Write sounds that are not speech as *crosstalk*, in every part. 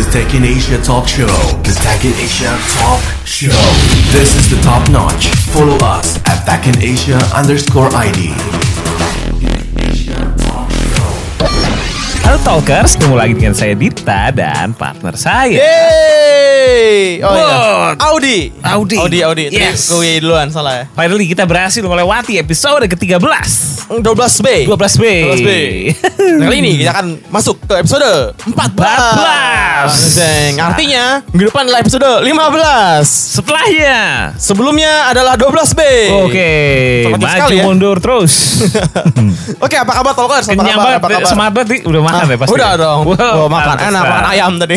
the Tech in Asia Talk Show. The Tech in Asia Talk Show. This is the top notch. Follow us at Tech in Asia underscore ID. Halo Talkers, ketemu lagi dengan saya Dita dan partner saya. Yeay! Oh iya. What? Audi. Audi. Audi, Audi. Tadi Yes. gue duluan salah ya. Finally kita berhasil melewati episode ke-13. 12B. 12B. 12B. Nah, kali ini kita akan masuk ke episode 14. 14. Zeng. Artinya minggu depan adalah episode 15. Setelahnya. Sebelumnya adalah 12B. Oke, Cepat maju ya. mundur terus. *laughs* Oke, apa kabar Tolkers? Kenyang banget, Apa kabar? semangat banget nih. Udah makan Ah, ya pasti. Udah dong. Wow, oh, makan enak, makan ayam tadi.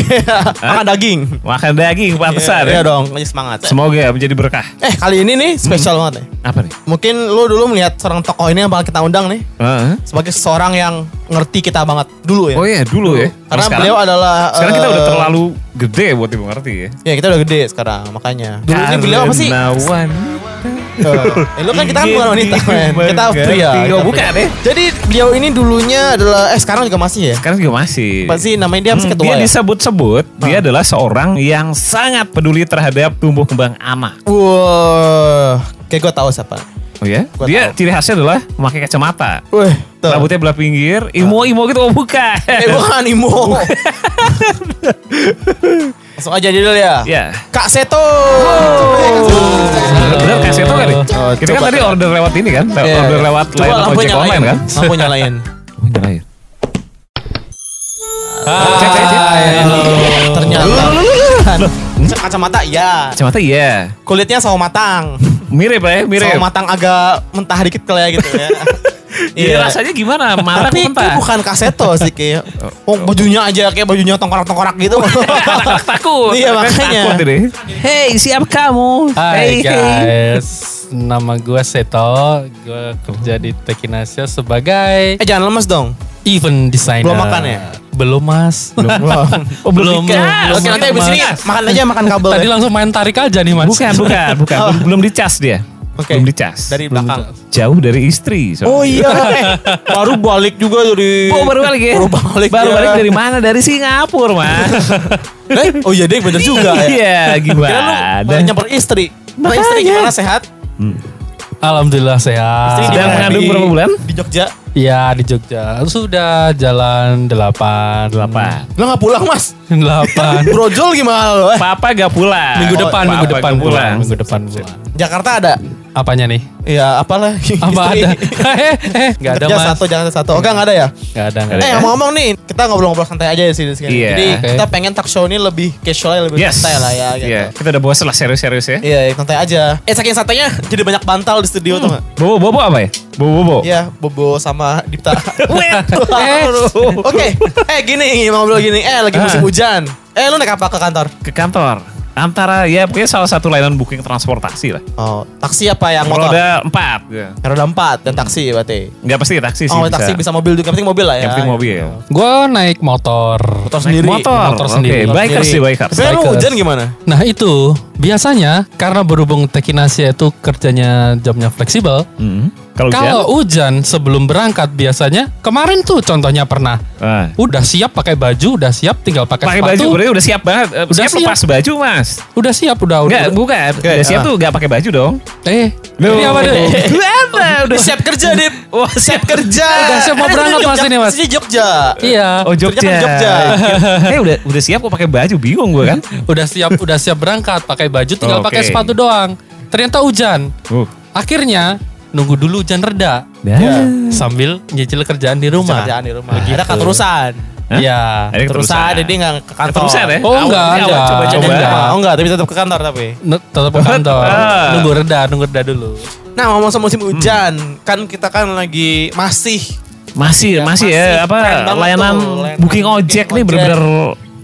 makan daging. Makan daging, pantesan Iya ya. dong, ini semangat. Semoga menjadi berkah. Eh, kali ini nih spesial banget nih. Apa nih? Mungkin lu dulu melihat seorang tokoh ini yang bakal kita undang nih Heeh. sebagai seseorang yang ngerti kita banget dulu ya. Oh iya, dulu ya. Karena Sekarang- beliau adalah Sekarang kita eh, udah terlalu gede buat ibu ngerti ya. Ya kita udah gede sekarang makanya. Dulu ini beliau apa sih? Karena Eh, lu kan kita kan bukan wanita men. *laughs* Kita pria. Oh, Kita bukan pria. ya? Jadi beliau ini dulunya adalah eh sekarang juga masih ya. Sekarang juga masih. Apa sih namanya dia masih Hmm, ketua dia ya? disebut-sebut dia adalah seorang yang sangat peduli terhadap tumbuh kembang anak. Wah, kayak gue tahu siapa. Oh ya? Gua dia tahu. ciri khasnya adalah memakai kacamata. Wih, tuh. Rambutnya belah pinggir, imo-imo gitu oh bukan. Eh bukan Imo. *laughs* Langsung aja dulu ya. ya. Kak Seto. Bener kasih itu kan nih? Oh, Kita kan tadi order lewat ini kan? Iya. Order lewat layanan lampu ojek online kan? Lampu nyalain. *laughs* Oh, nyalain. Cek. Ternyata. Kacamata iya. Kacamata iya. Kulitnya sawo matang. Mirip ya, mirip. Sawo matang agak mentah dikit kali ya gitu ya. *laughs* Iya. rasanya gimana? Matang Tapi mentah. itu bukan kaseto sih kayak. Oh, bajunya aja kayak bajunya tongkorak-tongkorak gitu. *laughs* Anak-anak takut. Iya, makanya. Takut ini. Hey, siapa kamu? Hai hey, guys, nama gue Seto, gue kerja di Tekinasia sebagai eh jangan lemes dong. event designer. Belum makan ya? Belum mas. Belum. *laughs* Oh, belum Belum, dikas. Oke nanti abis ini makan aja makan kabel. Tadi ya. langsung main tarik aja nih mas. Bukan, bukan, bukan. Oh. Belum, belum dicas dia. Oke. Belum dicas. Dari Belum belakang. Jauh dari istri. soalnya. Oh iya. *laughs* Baru balik juga dari. Oh, baru balik ya? Baru balik. Baru ya. balik dari mana? Dari Singapura, Mas. *laughs* Eh, oh iya deh bener juga ya. Iya, Kira lu gimana? nyamper istri. Nah, istri gimana sehat? Alhamdulillah sehat. Istri mana? mengandung Di- berapa bulan? Di Jogja. Iya di Jogja. Sudah jalan delapan. Delapan. Lo gak pulang mas? Delapan. Brojol gimana lo? Eh, Papa gak pulang. minggu depan, minggu Papa depan gak pulang. Minggu depan pulang. Jakarta ada? Apanya nih? Iya apalah. Apa *laughs* Istri. ada? *laughs* eh, eh, nggak ada mas. satu, Jakarta satu. Oke nggak ada ya? Nggak ada. nggak Ada Eh ya? ngomong-ngomong nih, kita ngobrol-ngobrol santai aja di sini. sini. Iya. Jadi Oke. kita pengen talk show ini lebih casual, lebih Yes. santai lah ya. Gitu. Iya, kita udah bosan lah serius-serius ya. Iya, santai aja. Eh saking santainya jadi banyak bantal di studio tuh nggak? Bobo, bobo apa ya? Bobo, bobo. Iya, Bobo sama Dipta. *laughs* Oke, eh gini ngobrol gini. Eh lagi musim Ah. hujan. Eh lu naik apa ke kantor? Ke kantor. Antara ya pokoknya salah satu layanan booking transportasi lah. Oh, taksi apa yang motor? Roda empat. Ya. Roda empat dan taksi berarti. Nggak pasti taksi sih Oh, taksi bisa mobil juga, yang penting mobil lah ya. Yang penting mobil. Gue naik motor. Motor Naik sendiri. motor. Motor Oke, sendiri. bikers sih bikers. Tapi lu hujan gimana? Nah itu biasanya karena berhubung Tekinasia itu kerjanya jamnya fleksibel. Hmm. Kalau hujan? Kalau hujan sebelum berangkat biasanya kemarin tuh contohnya pernah Ah. udah siap pakai baju, udah siap tinggal pakai Pakai sepatu. baju, berarti udah siap banget. Eh, Udah siap, siap. lepas baju mas. Udah siap udah udah. Enggak, bukan. Udah siap ah. tuh nggak pakai baju dong. Eh, ini apa deh? *laughs* Gimana? Udah siap kerja, Dip. Wah, Siap kerja. Udah siap mau berangkat mas ini, Mas. Sini Jogja. Iya. Oh Jogja. Kerja kan Jogja. *laughs* eh udah udah siap kok pakai baju bingung gue kan. *laughs* Udah siap udah siap berangkat pakai baju tinggal Oke. pakai sepatu doang. Ternyata hujan. Uh. Akhirnya nunggu dulu hujan reda Ya. sambil nyicil kerjaan di rumah. Kerjaan di rumah. Begitu. Ada kantorusan. Hah? Iya. Ada Terusan, jadi nggak ke kantor. Keterusan ya? Oh, enggak, enggak. Coba-coba. Enggak. Oh enggak, tapi tetap ke kantor tapi. N- tetap ke kantor. *laughs* Ah. nunggu reda, nunggu reda dulu. Nah ngomong sama musim hujan, kan kita kan lagi masih Masih, Ya, masih, masih ya apa layanan tuh, layanan booking ojek nih ojek. bener-bener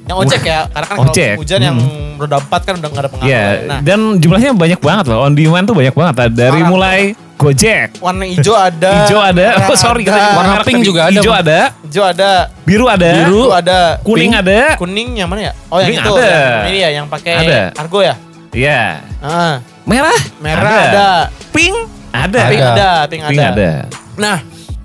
yang ojek ya, karena kan Ojek. kalau hujan yang Hmm. roda empat kan udah nggak ada pengaruh. Ya, Nah, dan jumlahnya banyak banget loh. On demand tuh banyak banget. Dari mulai Gojek, warna hijau ada, hijau ada, oh sorry kita ada, Warna pink juga ada, Hijau ada, hijau ada, biru ada, biru ada, kuning pink, ada. kuning yang mana ya? Oh yang Kuning itu, ada. yang ini ya, yang pakai Ada. argo ya? Iya. Ah, Merah, merah ada, Pink ada. pink Ada. ada, pink Pink ada. ada. Nah,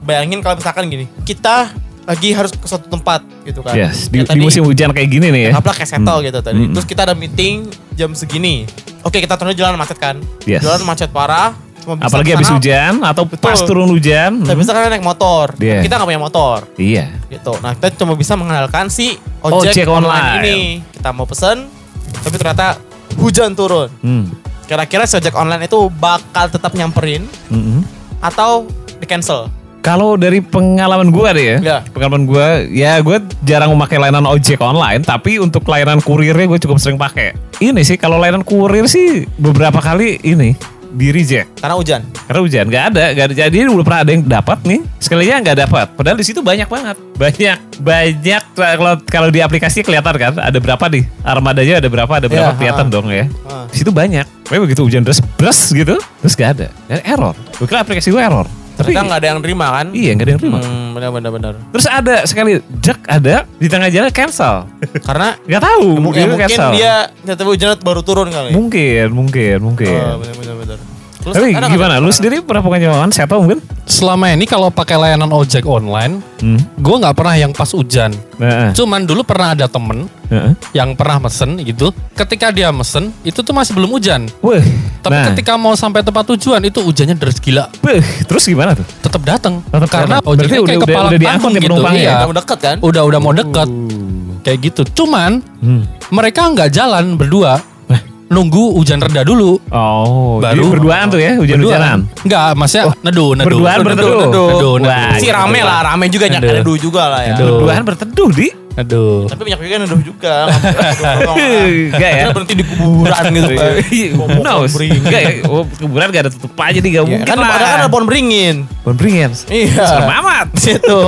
bayangin kalau misalkan gini, kita lagi harus ke suatu tempat gitu kan. Yes, di, Ya, di tadi- musim hujan kayak gini nih ya. Kayak settle gitu tadi. Hmm. Terus kita ada meeting jam segini. Oke kita turun jalan macet kan. Yes. Jalan macet parah. Cuma bisa Apalagi habis hujan atau pas Betul. turun hujan. Kita bisa kan naik motor. Iya. Kita nggak punya motor. Iya. Gitu. Nah kita cuma bisa mengandalkan si Ojek ojek, online. online. ini. Kita mau pesen, tapi ternyata hujan turun. Hmm. Kira-kira si ojek online itu bakal tetap nyamperin Mm-mm. atau di cancel? Kalau dari pengalaman gua deh ya, Ya. pengalaman gua, ya gue jarang memakai layanan ojek online, tapi untuk layanan kurirnya gue cukup sering pakai. Ini sih kalau layanan kurir sih beberapa kali ini di reject Karena hujan. karena hujan nggak ada, nggak ada. Jadi udah pernah ada yang dapat nih, sekalinya nggak dapat. Padahal di situ banyak banget, banyak, banyak. Kalau kalau di aplikasi kelihatan kan, ada berapa nih armadanya, ada berapa, ada berapa Ya, kelihatan ha. dong ya. Ha. Di situ banyak. Tapi begitu hujan deras, beras gitu, terus nggak ada, Dan error. Gue kira aplikasi gue error. Tapi Ternyata nggak ada yang terima kan? iya nggak ada yang terima. Hmm, benar benar benar. Terus ada sekali Jack ada di tengah jalan cancel. *laughs* Karena Gak tahu. ya, mungkin cancel. dia tiba-tiba hujan baru turun kali. Mungkin, mungkin, mungkin. Oh, benar benar benar. Terus Tapi ada gimana? Lu sendiri pernah pengalaman siapa mungkin? Selama ini kalau pakai layanan ojek online, Hmm. gue nggak pernah yang pas hujan. Nah, Cuman dulu pernah ada temen Heeh. yang pernah mesen gitu. Ketika dia mesen, itu tuh masih belum hujan. Wih. Tapi nah. ketika mau sampai tempat tujuan itu hujannya deras gila. Beuh, terus gimana tuh? Tetap datang. Karena ojeknya Berarti kayak udah- kepala udah diangkut panggung ya gitu. Iya. Udah mau deket kan? Udah udah mau deket. Kayak gitu. Cuman Hmm. mereka nggak jalan berdua. Nunggu hujan reda dulu. Oh, Baru- jadi berduaan tuh ya, hujan-hujanan. Enggak, maksudnya neduh, neduh. berduaan berteduh. Neduh, neduh. Wah, Si rame lah, rame juga nyak neduh juga lah ya. Berduaan berteduh di. Neduh. Tapi banyak juga neduh juga. Nggak *laughs* Enggak ya? berhenti di kuburan gitu kan. Who knows? Enggak ya, oh, kuburan gak ada tutup aja nih, gak Iya, mungkin kan lah. ada kan ada pohon beringin. Pohon beringin. Iya. Serem amat. *laughs* Gitu.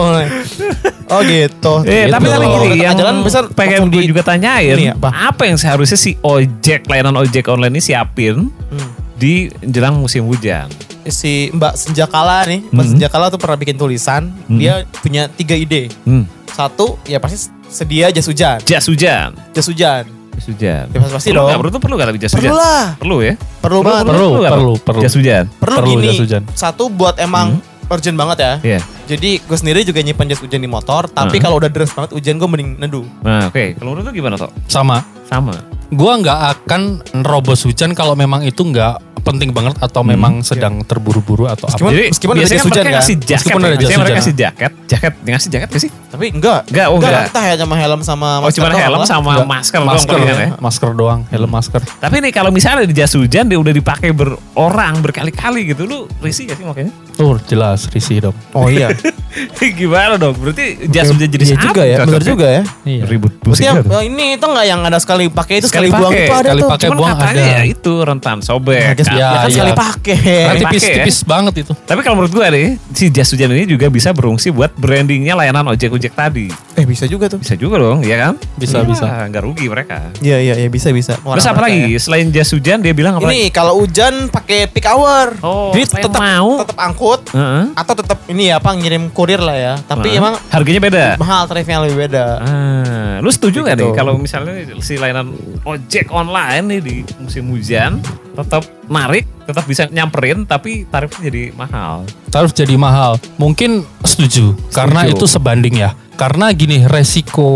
Oh gitu. Eh, Gitu. tapi tapi Kalau gini, yang jalan bisa pengen gue juga tanyain, apa? yang seharusnya si ojek, layanan ojek online ini siapin Hmm. di jelang musim hujan? Si Mbak Senjakala nih, Mbak Hmm. Senjakala tuh pernah bikin tulisan. Dia punya tiga ide. Hmm. Satu, ya pasti sedia jas hujan. Jas hujan. Jas hujan. Jas hujan. Ya pasti perlu dong. nggak? Perlu tuh perlu gak tapi jas Perlu hujan? lah. Perlu ya? Perlu banget. Perlu, perlu, Pak? perlu. Jas hujan. Perlu, Perlu gini. jas hujan. Satu buat emang urgent banget ya. Iya. Jadi gue sendiri juga nyimpan jas hujan di motor. Tapi Heeh. kalau udah deras banget hujan gue mending neduh. Nah, oke. Kalau menurut lu gimana, Tok? Sama. Sama. Gua nggak akan nerobos hujan kalau memang itu nggak penting banget atau memang sedang terburu-buru atau Meskipun- apa. Jadi meskipun ada biasanya hujan mereka kan? ngasih jaket. Meskipun ada ya. jas Biasanya mereka hujan. ngasih jaket. Jaket, ngasih jaket gak sih? Tapi enggak. Enggak, oh enggak. Entah ya sama helm sama Oh, cuma doang helm lah. sama Nggak, masker, doang masker, palingan ya. masker doang, helm masker. Tapi nih kalau misalnya di jas hujan dia udah dipakai berorang berkali-kali gitu, lu risih gak sih makanya? Tuh jelas risih dong. Oh iya. *laughs* Gimana dong? Berarti jas hujan jadi Iya juga ya, benar juga ya. Iya. Ribut Berarti pusing yang, gitu. oh, ini itu enggak yang ada sekali pakai itu sekali, Sekali buang itu ada sekali tuh. pakai. Cuman buang katanya ada. ya itu rentan sobek. Nah, jas- Kan. Ya, ya kan iya. sekali pakai. Nah, Pakai ya? tipis-tipis banget itu. Tapi kalau menurut gue nih, si jas hujan ini juga bisa berfungsi buat brandingnya layanan ojek-ojek tadi. Eh bisa juga tuh. Bisa juga dong, ya kan? Bisa, Iya, bisa. Nggak rugi mereka. Iya iya iya bisa bisa. Terus apa lagi? kayak- Selain jas hujan dia bilang apa Ini kalau hujan pakai peak hour. Oh, Jadi tetap mau? tetap angkut lagi? Heeh. atau tetap ini ya apa ngirim kurir lah ya. Tapi Heeh. emang harganya beda. mahal tarifnya lebih beda. Ah, lu setuju gak nih gitu. kalau misalnya si layanan ojek online nih di musim hujan tetap narik, tetap bisa nyamperin tapi tarifnya jadi mahal. Tarif jadi mahal. Mungkin setuju, karena itu sebanding ya. Karena gini, resiko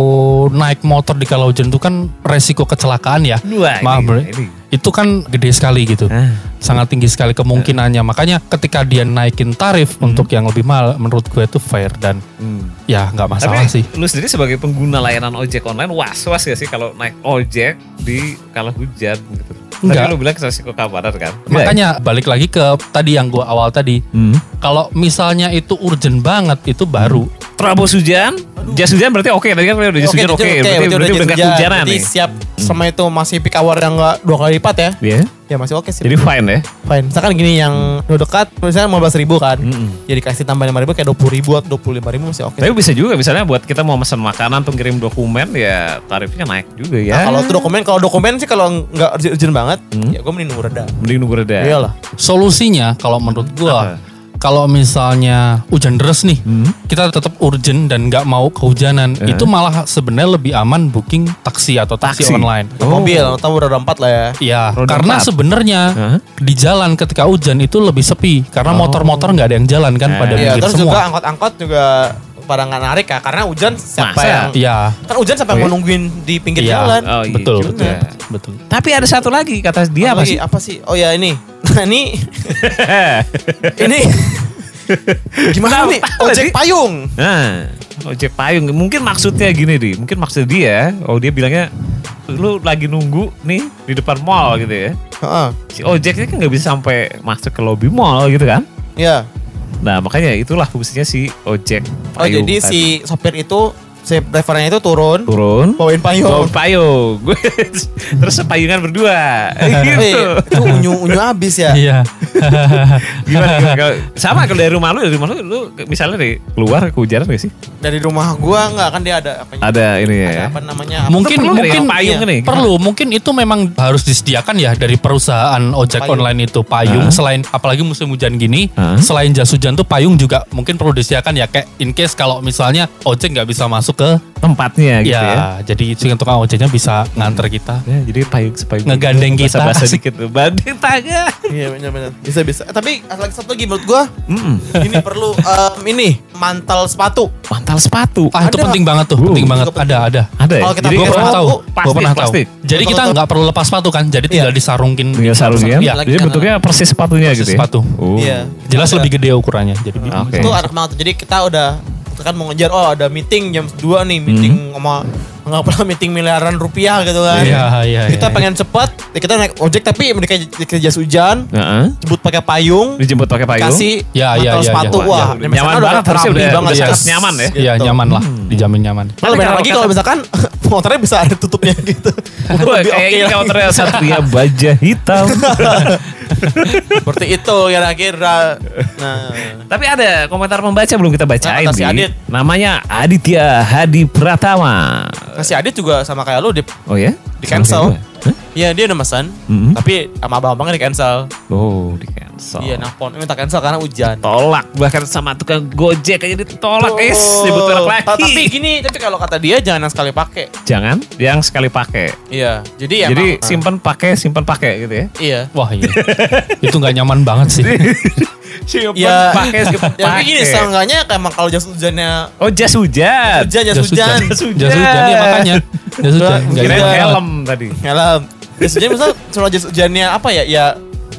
naik motor di kala hujan itu kan resiko kecelakaan ya. Wah, Maaf, ini- bro. ini. Itu kan gede sekali gitu. Ah. Sangat tinggi sekali kemungkinannya. Makanya ketika dia naikin tarif untuk yang lebih mahal, menurut gue itu fair dan Hmm. ya nggak masalah Tapi sih. lu sendiri sebagai pengguna layanan ojek online was-was gak sih kalau naik ojek di kala hujan gitu? Enggak. Tadi lu bilang resiko keamanan kan? Makanya balik lagi ke tadi yang gue awal tadi. Hmm. Kalau misalnya itu urgent banget, itu baru. Terabos hujan, jas hujan berarti oke tadi kan udah jas hujan oke, berarti, berarti udah jas gak hujan. hujanan Berarti nih. siap sama itu masih peak hour yang enggak dua kali lipat ya. Iya. Ya masih oke sih. Jadi fine ya. fine. Misalkan gini yang udah dekat misalnya 15 ribu kan. Mm-mm. Jadi kasih tambah 5 ribu kayak 20 ribu atau 25 ribu masih oke. Tapi bisa juga misalnya buat kita mau pesan makanan tuh ngirim dokumen ya tarifnya naik juga ya. Nah, kalau itu dokumen, kalau dokumen sih kalau nggak urgent, urgent banget, Hmm. ya gue mending nunggu reda. Mending nunggu reda. Iyalah. Solusinya kalau menurut Apa? Kalau misalnya hujan deras nih, Hmm. kita tetap urgent dan nggak mau kehujanan, Eh. itu malah sebenarnya lebih aman booking taksi atau taksi, Taksi. online. Oh. Mobil, atau roda 4 lah ya. Iya, karena empat. sebenarnya Hah? di jalan ketika hujan itu lebih sepi karena Oh. motor-motor nggak ada yang jalan kan Eh. pada Iya, minggir terus semua. juga angkot-angkot juga pada nggak narik ya karena hujan siapa Masa? yang Iya. kan hujan siapa Oh, yang iya? mau nungguin di pinggir Iya. jalan Oh, iya betul, juga. betul. Betul. Tapi ada satu lagi kata dia apa lagi? sih? apa sih oh ya ini *laughs* nah ini *laughs* ini *laughs* gimana nih ojek payung Nah, ojek payung. Mungkin maksudnya gini di, mungkin maksud dia, oh dia bilangnya lu lagi nunggu nih di depan mall gitu ya. Heeh. Si ojeknya kan nggak bisa sampai masuk ke lobby mall gitu kan. ya Nah makanya itulah fungsinya si ojek oh jadi tadi. si sopir itu si drivernya itu turun. Turun. Bawain payung. Bawa payung. Gue *laughs* terus sepayungan berdua. *laughs* Eh, gitu. itu unyu unyu abis ya. Iya. *laughs* gimana, gimana sama kalau dari rumah lu dari rumah lu lu misalnya nih keluar kehujanan gak sih? Dari rumah gua nggak kan dia ada apanya ada ini ya, ada ya? apa namanya? Mungkin perlu mungkin ya payung iya. nih perlu mungkin itu memang harus disediakan ya dari perusahaan ojek Payung. online itu. Payung Hah? selain apalagi musim hujan gini Hah? selain jas hujan tuh payung juga mungkin perlu disediakan ya. Kayak in case kalau misalnya ojek nggak bisa masuk ke tempatnya gitu ya, ya, jadi si tukang ojeknya bisa nganter kita. Ya, jadi payung sepayung Ngegandeng kita. bahasa dikit tuh. Banding tangan iya benar-benar. Bisa bisa. Eh, tapi ada lagi satu lagi menurut gua. Mm-mm. ini perlu em, ini mantel sepatu. Mantal sepatu? Ah itu penting banget tuh Uh, penting banget. Juga ada ada. Ada ya? Kalau kita jadi gue pakai pernah tahu. plastik, gue pernah tahu. Jadi kita nggak perlu lepas sepatu kan? Jadi tinggal disarungin. Tinggal sarungnya Iya. Jadi bentuknya persis sepatunya Persis gitu ya? sepatu. oh. Iya. jelas Ada. lebih gede ukurannya. Jadi Oke. itu anak banget jadi kita udah kan mau ngejar oh ada meeting jam 2 nih meeting sama nggak pernah meeting miliaran rupiah gitu kan Iya, iya, kita iya. pengen cepet ya kita naik ojek tapi mereka jas hujan Heeh. jemput pakai payung dijemput pakai payung kasih Ya, ya, ya, sepatu ya. wah Ya, nyaman banget, harusnya udah- banget udah ya. nyaman ya. Iya Gitu. nyaman lah, dijamin nyaman. Benar kalau lagi kalau misalkan *laughs* motornya bisa ada tutupnya gitu. Mungkin *laughs* Wah, lebih kayak oke ini lagi. kalau ternyata satria *laughs* baja hitam. Seperti itu kira-kira. Nah, Tapi ada komentar pembaca belum kita bacain Nah, si. Adit. Namanya Aditya Hadi Pratama. Kasih Adit juga sama kayak lu di Oh ya? Di cancel. Hah? Iya dia udah pesan, Mhm. tapi sama abang-abangnya di cancel. Oh, di cancel. Iya, nelfon minta cancel karena hujan. Tolak bahkan sama tukang Gojek aja ditolak guys. Sebut merek lagi. Ta- Tapi gini, tapi kalau kata dia jangan yang sekali pakai. Jangan yang sekali pakai. Iya, jadi ya Jadi simpan pakai, simpan pakai gitu ya. Iya. Wah iya. itu nggak nyaman banget sih. *laughs* Simpan Ya, pakai, ya tapi gini, seenggaknya kayak emang kalau jas hujannya Oh, jas hujan. hujan, jas hujan, Jas hujan. Jas hujan ya makanya. Jas hujan. Banget. helm tadi. helm. Jas hujan misal soal jas hujannya apa ya? Ya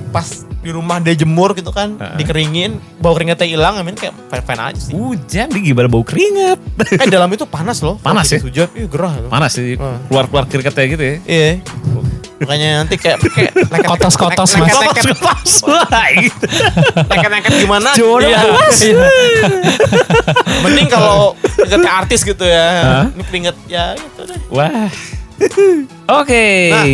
pas di rumah dia jemur gitu kan, dikeringin, bau keringetnya hilang, amin kayak fine-fine aja sih. Hujan di gimana bau keringat. Eh dalam itu panas loh. Panas Kalau ya? jas Hujan, iya gerah. loh. Mana sih keluar-keluar keringetnya gitu ya. Iya. Makanya nanti kayak pakai Kotos-kotos, Mas. leket- leket- leket-leket gimana? Jodoh, Iya. Mas. Iya. Mending kalau keringetnya artis gitu ya. Ini keringet ya itu deh. Wah. Oke. Nah,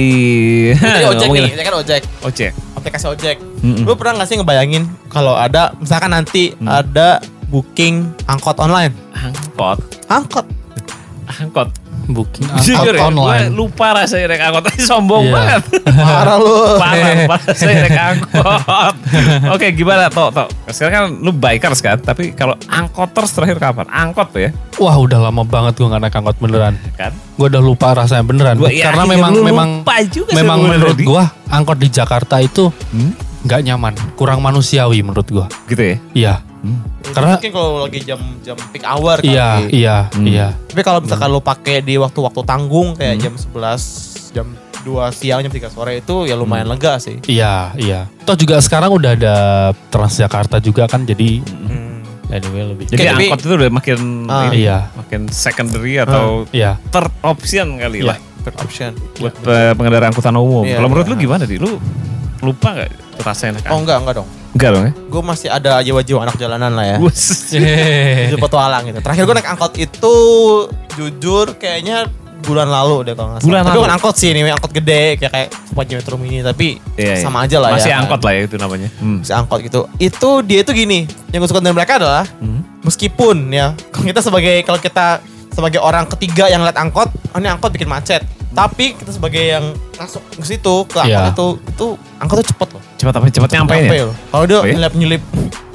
Jadi ojek nih, saya kan ojek. Ojek. Aplikasi ojek. Mm-mm. Lu pernah gak sih ngebayangin kalau ada misalkan nanti Hmm. ada booking angkot online? Angkot. Angkot. Angkot. Booking Jujur ya, online. gue lupa rasanya naik angkot. *laughs* Sombong Iya. banget. *laughs* Parah lu. Parah, lupa *laughs* rasanya naik angkot. Oke, gimana Tok? Tok. Sekarang kan lu bikers kan, tapi kalau angkoters terakhir kapan? Angkot tuh ya, Wah udah lama banget gue nggak naik angkot beneran. kan? Gue udah lupa rasanya beneran. Gua yakin Karena memang memang memang menurut gue angkot di Jakarta itu Hmm? Nggak nyaman, kurang manusiawi menurut gue. Gitu ya? Iya. Karena- mungkin kalau lagi jam jam peak hour kali. Iya, iya, Hmm. iya. Tapi kalau misalkan lu pakai di waktu-waktu tanggung kayak Hmm. jam 11, jam 2 siang, jam 3 sore itu ya lumayan Hmm. lega sih. Iya, iya. Toh juga sekarang udah ada Transjakarta juga kan jadi Hmm. anyway lebih. Jadi tapi- angkot itu udah makin Ah. ini, Iya. makin secondary atau Iya. third option kali Iya. lah Third option. buat eh, pengendara angkutan umum. Iya, Kalau menurut iya. lu gimana di? Lu lupa nggak rasanya naik Oh enggak, enggak dong. Enggak dong ya? Gue masih ada jiwa-jiwa anak jalanan lah ya. Itu petualang gitu. Terakhir gue naik angkot itu jujur kayaknya bulan lalu deh kalau nggak salah. Bulan tapi lalu? bukan angkot sih, ini angkot gede kayak kayak Super Metro Mini tapi Iya, iya. sama aja lah Masih ya. angkot lah ya itu namanya. Hmm. Masih angkot gitu. Itu dia itu gini, yang gue suka dari mereka adalah Hmm. meskipun ya kalau kita sebagai kalau kita sebagai orang ketiga yang lihat angkot, oh ini angkot bikin macet. Tapi kita sebagai yang masuk ke situ ke angkot Iya. itu itu angkotnya cepet loh. Cepat apa? Cepat nyampe Nyampe ya? loh. Kalau dia Oh iya? nyelip nyelip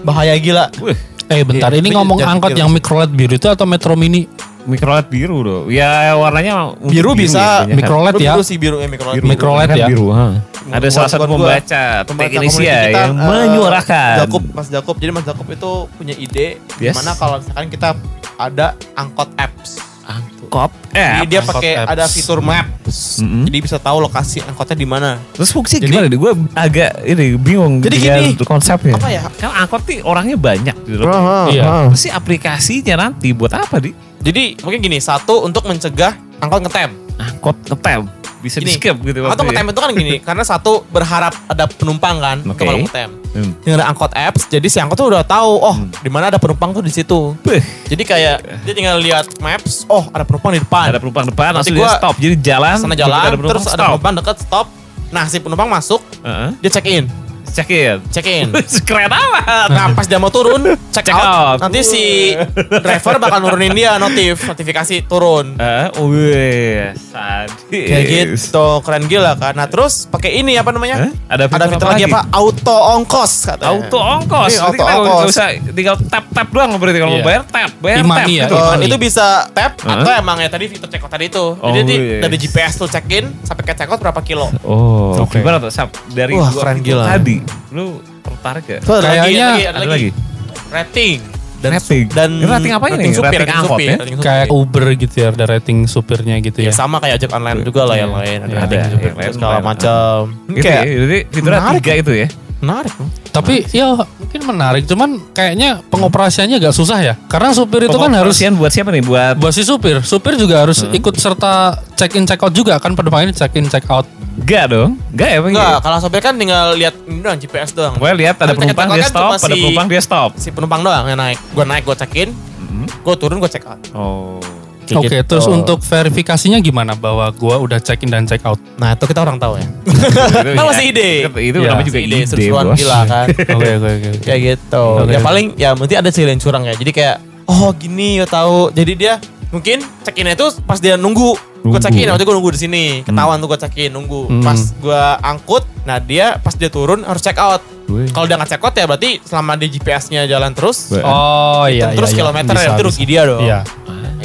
bahaya gila. Wih, Eh bentar, Iya, ini tapi ngomong jangan angkot yang microLED biru itu atau Metro Mini? mikrolet biru loh. Ya warnanya mungkin Biru bisa. ya, LED ya. Biru sih biru ya mikro LED. Biru, Micro LED kan ya. Biru, ha. Ada salah satu pembaca Pembaca Teknisia kita, yang eh, menyuarakan. Jakub, Mas Jakub. Jadi Mas Jakub itu punya ide Yes. gimana kalau misalkan kita ada angkot apps. Angkot. Eh, Jadi dia pakai apps. ada fitur maps. Mm-mm. Jadi bisa tahu lokasi angkotnya di mana. Terus fungsi Jadi- gimana nih? Gue agak ini bingung Jadi dengan gini, konsepnya. apa ya? Kan angkot nih orangnya banyak di dalam. Iya. Terus sih aplikasinya nanti buat apa di? Jadi mungkin gini, satu untuk mencegah angkot ngetem. Angkot ngetem. Bisa di Gini, skip gitu. Atau waktunya. ngetem itu kan gini, *laughs* karena satu berharap ada penumpang kan, Oke. kalau ngetem. Hmm. Dengan ada angkot apps, jadi si angkot tuh udah tahu, oh di mana ada penumpang tuh di situ. Beuh, Jadi kayak dia tinggal lihat maps, oh ada penumpang di depan. ada penumpang depan Nanti langsung dia gua stop. Jadi jalan. sana jalan, ada terus ada stop. penumpang deket stop. Nah si penumpang masuk, Heeh. dia check in, Check in. check in. *laughs* Keren amat. Nah pas dia mau turun, check, Check out. out. Nanti si driver bakal nurunin dia notif, notifikasi turun. Eh, wih, sadis. Kayak gitu, keren gila kan. Nah terus pakai ini apa namanya? Hah? Ada fitur ada fitur apa lagi apa? Auto ongkos katanya. Auto ongkos. Berarti auto kita ongkos. usah tinggal tap tap doang berarti kalau mau Iya. bayar tap, bayar E-money tap ya, gitu. Eh, money. itu bisa tap Hah? atau emang ya tadi fitur check out tadi itu. Oh, Jadi nanti iya. dari GPS tuh check in sampai ke check out berapa kilo. Oh, Oke. gimana tuh? Dari Wah, keren gila. tadi, lu tertarik gak? Tuh, ada lagi, Kayaknya ada lagi, ada lagi. lagi. Rating. Dan Rating. dan Ini rating apa ini? supir, Rating angkot supir, ya? rating supir. Kayak Uber gitu ya, ada rating supirnya gitu Ya, ya. sama kayak ojek online juga lah yang Iya. lain. Ada Iya, rating ada, supir segala macam. Gitu ya, jadi fiturnya menarik. tiga itu ya. Menarik. loh. Tapi ya mungkin menarik, cuman kayaknya pengoperasiannya agak susah ya. Karena supir itu kan harus Pengoperasian buat siapa nih? Buat buat si supir, supir juga harus Hmm. ikut serta check in check out juga kan penumpang ini check in check out. Gak dong? Gak ya? Enggak, kalau sopir kan tinggal lihat doang GPS doang. Pokoknya lihat ada penumpang dia kan stop, ada si- penumpang dia stop. Si penumpang doang yang naik. Gue naik, gue check in, Mhm. gue turun, gue check out. Oh. Oke, gitu. terus untuk verifikasinya gimana bahwa gua udah check in dan check out? Nah itu kita orang tahu ya. *laughs* Kan ya. masih ide. Itu, Iya. namanya juga ide, ide, bos. gila kan. *laughs* Oke, oke, oke. Kayak gitu. Oke. Ya paling ya nanti ada sih yang curang ya. Jadi kayak oh gini ya tahu. Jadi dia mungkin check in itu pas dia nunggu. Gue check in, waktu gue nunggu di sini. Ketahuan tuh gue check in, nunggu. Hmm. Pas gue angkut, nah dia pas dia turun harus check out. Kalau dia nggak check out ya berarti selama di GPS-nya jalan terus, Wih. Oh iya, terus iya, iya. kilometer Bisa, ya itu bisa. rugi dia dong. Iya,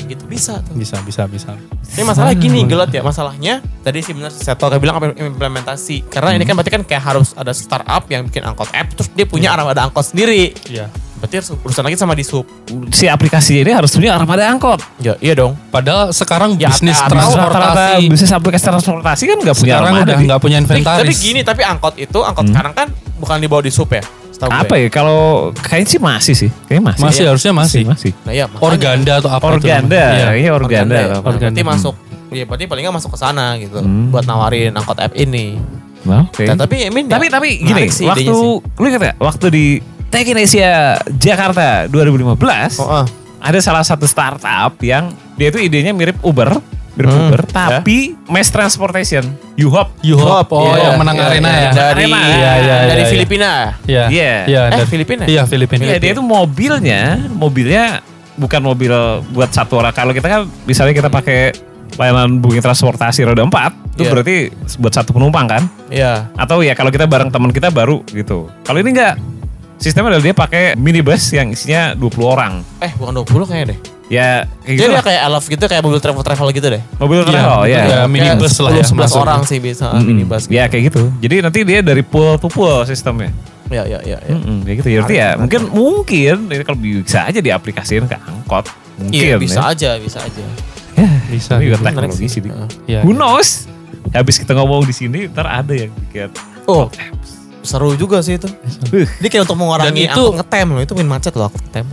Kayak gitu bisa tuh. bisa, bisa, bisa. Ini masalah gini gelat ya masalahnya tadi sih benar Seto kayak bilang apa implementasi karena ini kan berarti kan kayak harus ada startup yang bikin angkot app terus dia punya armada angkot sendiri Iya. berarti harus urusan lagi sama di sub Si aplikasi ini harus punya armada angkot. ya iya dong Padahal sekarang Ya, bisnis transportasi bisnis aplikasi transportasi kan nggak punya sekarang armada. udah nggak punya tapi, inventaris. tapi gini tapi angkot itu angkot Hmm. sekarang kan bukan dibawa di sub ya setahu gue. Apa ya? Kalau kayaknya sih masih sih. Kayaknya masih. Masih Iya. harusnya masih. masih. nah iya makanya. Organda atau apa itu Organda, organda. ya. atau Nah, apa. berarti Organda. masuk ya berarti paling nggak masuk ke sana gitu Hmm. buat nawarin angkot app ini Nah, Oke. Nah, tapi I mean, Tapi ya, tapi gini, menarik sih waktu idenya sih. lu ingat gak? Waktu di Tech in Asia Jakarta 2015 oh, ah. ada salah satu startup yang dia itu idenya mirip Uber, mirip Hmm, Uber, tapi mass transportation, U-Hop. U-Hop, oh Iya, yang menang iya, arena iya, ya. dari Arena. Iya, iya, dari iya, Filipina Iya. Iya. Iya, Eh, dari- Filipina? Iya, Filipina. Iya, dia itu mobilnya, mobilnya bukan mobil buat satu orang. Kalau kita kan misalnya kita pakai layanan booking transportasi roda 4, itu Iya. berarti buat satu penumpang kan? Iya Atau ya kalau kita bareng teman kita baru gitu. Kalau ini enggak. Sistemnya adalah dia pakai minibus yang isinya 20 orang. eh bukan 20 kayaknya deh Ya kayak Jadi gitu dia kayak Elf gitu kayak mobil travel travel gitu deh. Mobil Iya, travel ya. iya. minibus lah ya, 11 masuk. orang sih bisa Mm-mm. minibus. Ya kayak gitu. Jadi nanti dia dari pool to pool sistemnya. Ya ya ya. ya. Mm-mm, kayak gitu. Ya, ya mungkin mungkin ini kalau bisa aja diaplikasikan ke angkot. Mungkin Iya bisa ya. aja bisa aja. Ya, Bisa, Tapi juga gitu. teknologi sih. Heeh. Iya. Who knows? Habis kita ngomong di sini, ntar ada yang bikin Oh seru juga sih itu. Uh, Dia kayak untuk mengurangi Dan itu- angkot ngetem loh itu main macet loh angkot ngetem.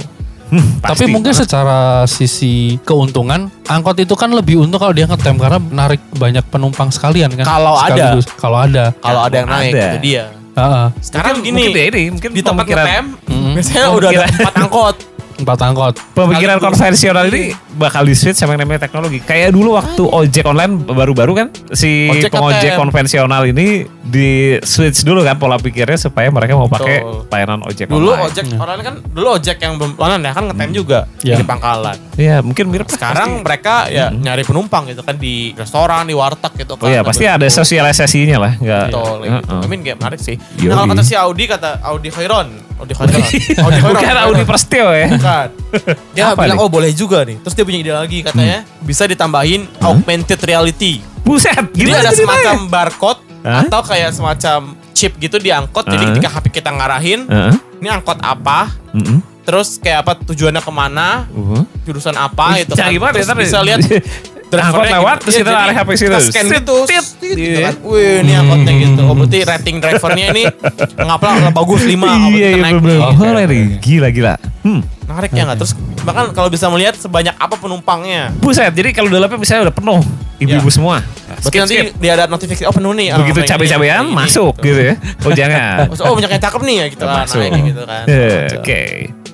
Tapi mungkin secara sisi keuntungan, angkot itu kan lebih untung kalau dia ngetem karena menarik banyak penumpang sekalian kan. Kalau ada. Kalau ada. Kalau ada yang naik Ada. itu dia. Heeh. Sekarang mungkin, gini mungkin ya ini mungkin di tempat ngetem Mm-mm. biasanya udah ada empat angkot. *laughs* Empat angkot. pemikiran konvensional ini bakal di switch sama yang namanya teknologi. Kayak dulu waktu ojek online baru-baru kan si Ojek pengojek ATM. konvensional ini di switch dulu kan pola pikirnya supaya mereka mau pakai Betul. layanan ojek Dulu online. ojek online kan dulu ojek yang belum online ya kan ngetem juga Iya. di pangkalan. Iya, mungkin mirip Sekarang pasti. mereka ya nyari penumpang gitu kan di restoran, di warteg gitu kan. Oh iya, pasti ada sosialisasinya lah, enggak. Betul, gitu. I mean kayak menarik sih. Yoi. Nah kalau kata si Audi kata Audi Khairon, Audi Khairon, Audi Khairon, Bukan Audi Prasetyo ya. Bukan. *laughs* Dia Apa bilang nih? oh boleh juga nih. Terus dia punya ide lagi katanya bisa ditambahin augmented reality. Buset, Jadi gimana ada semacam barcode Hah? atau kayak semacam chip gitu di angkot. Jadi Hah? ketika HP kita ngarahin, Heeh. ini angkot apa, Mm-mm. terus kayak apa tujuannya ke mana, Uh-huh. jurusan apa gitu kan. banget ya, Terus bisa lihat *laughs* Angkot drivernya lewat, gitu. terus Iya, kita jadi arah HP situ. Scan gitu, gitu iya. kan. Wih, ini angkotnya gitu. Oh, berarti rating drivernya ini *laughs* ngapel bagus 5. Iya, iya bener. Nih. Gila, gila. Hmm. Menarik ya nggak? Terus bahkan kalau bisa melihat sebanyak apa penumpangnya. Buset, jadi kalau dalamnya misalnya udah penuh. Ibu-ibu Ya. semua. Berarti nanti dia ada notifikasi, oh penuh nih. Begitu Ah, yang cabai-cabean ini, ini, masuk gitu ya. Oh jangan. *laughs* Oh banyak yang cakep nih ya gitu kan. Masuk. Nah, gitu kan. Eh, Oke.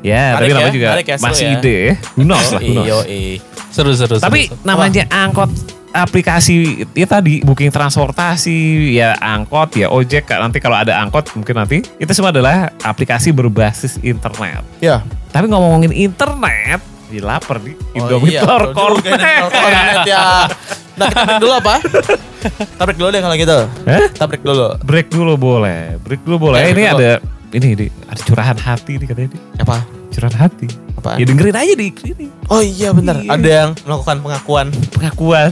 Ya, Menarik tapi ya, namanya juga ya, masih ya. ide ya. Who knows lah, who knows. Seru seru. Tapi seru. namanya angkot aplikasi ya tadi booking transportasi ya angkot ya ojek nanti kalau ada angkot mungkin nanti itu semua adalah aplikasi berbasis internet. Ya. Tapi ngomongin internet, ya lapar di Indomie iya, Telur Kornet. Kornet ya. Nah kita break dulu apa? Kita break dulu deh kalau gitu. Hah? Kita break dulu. Break dulu boleh, break dulu boleh. Eh, ini ada ini di ada curahan hati nih katanya. Apa? Curahan hati. Apaan? Ya dengerin aja di ini Oh iya benar. Iya. Ada yang melakukan pengakuan. pengakuan.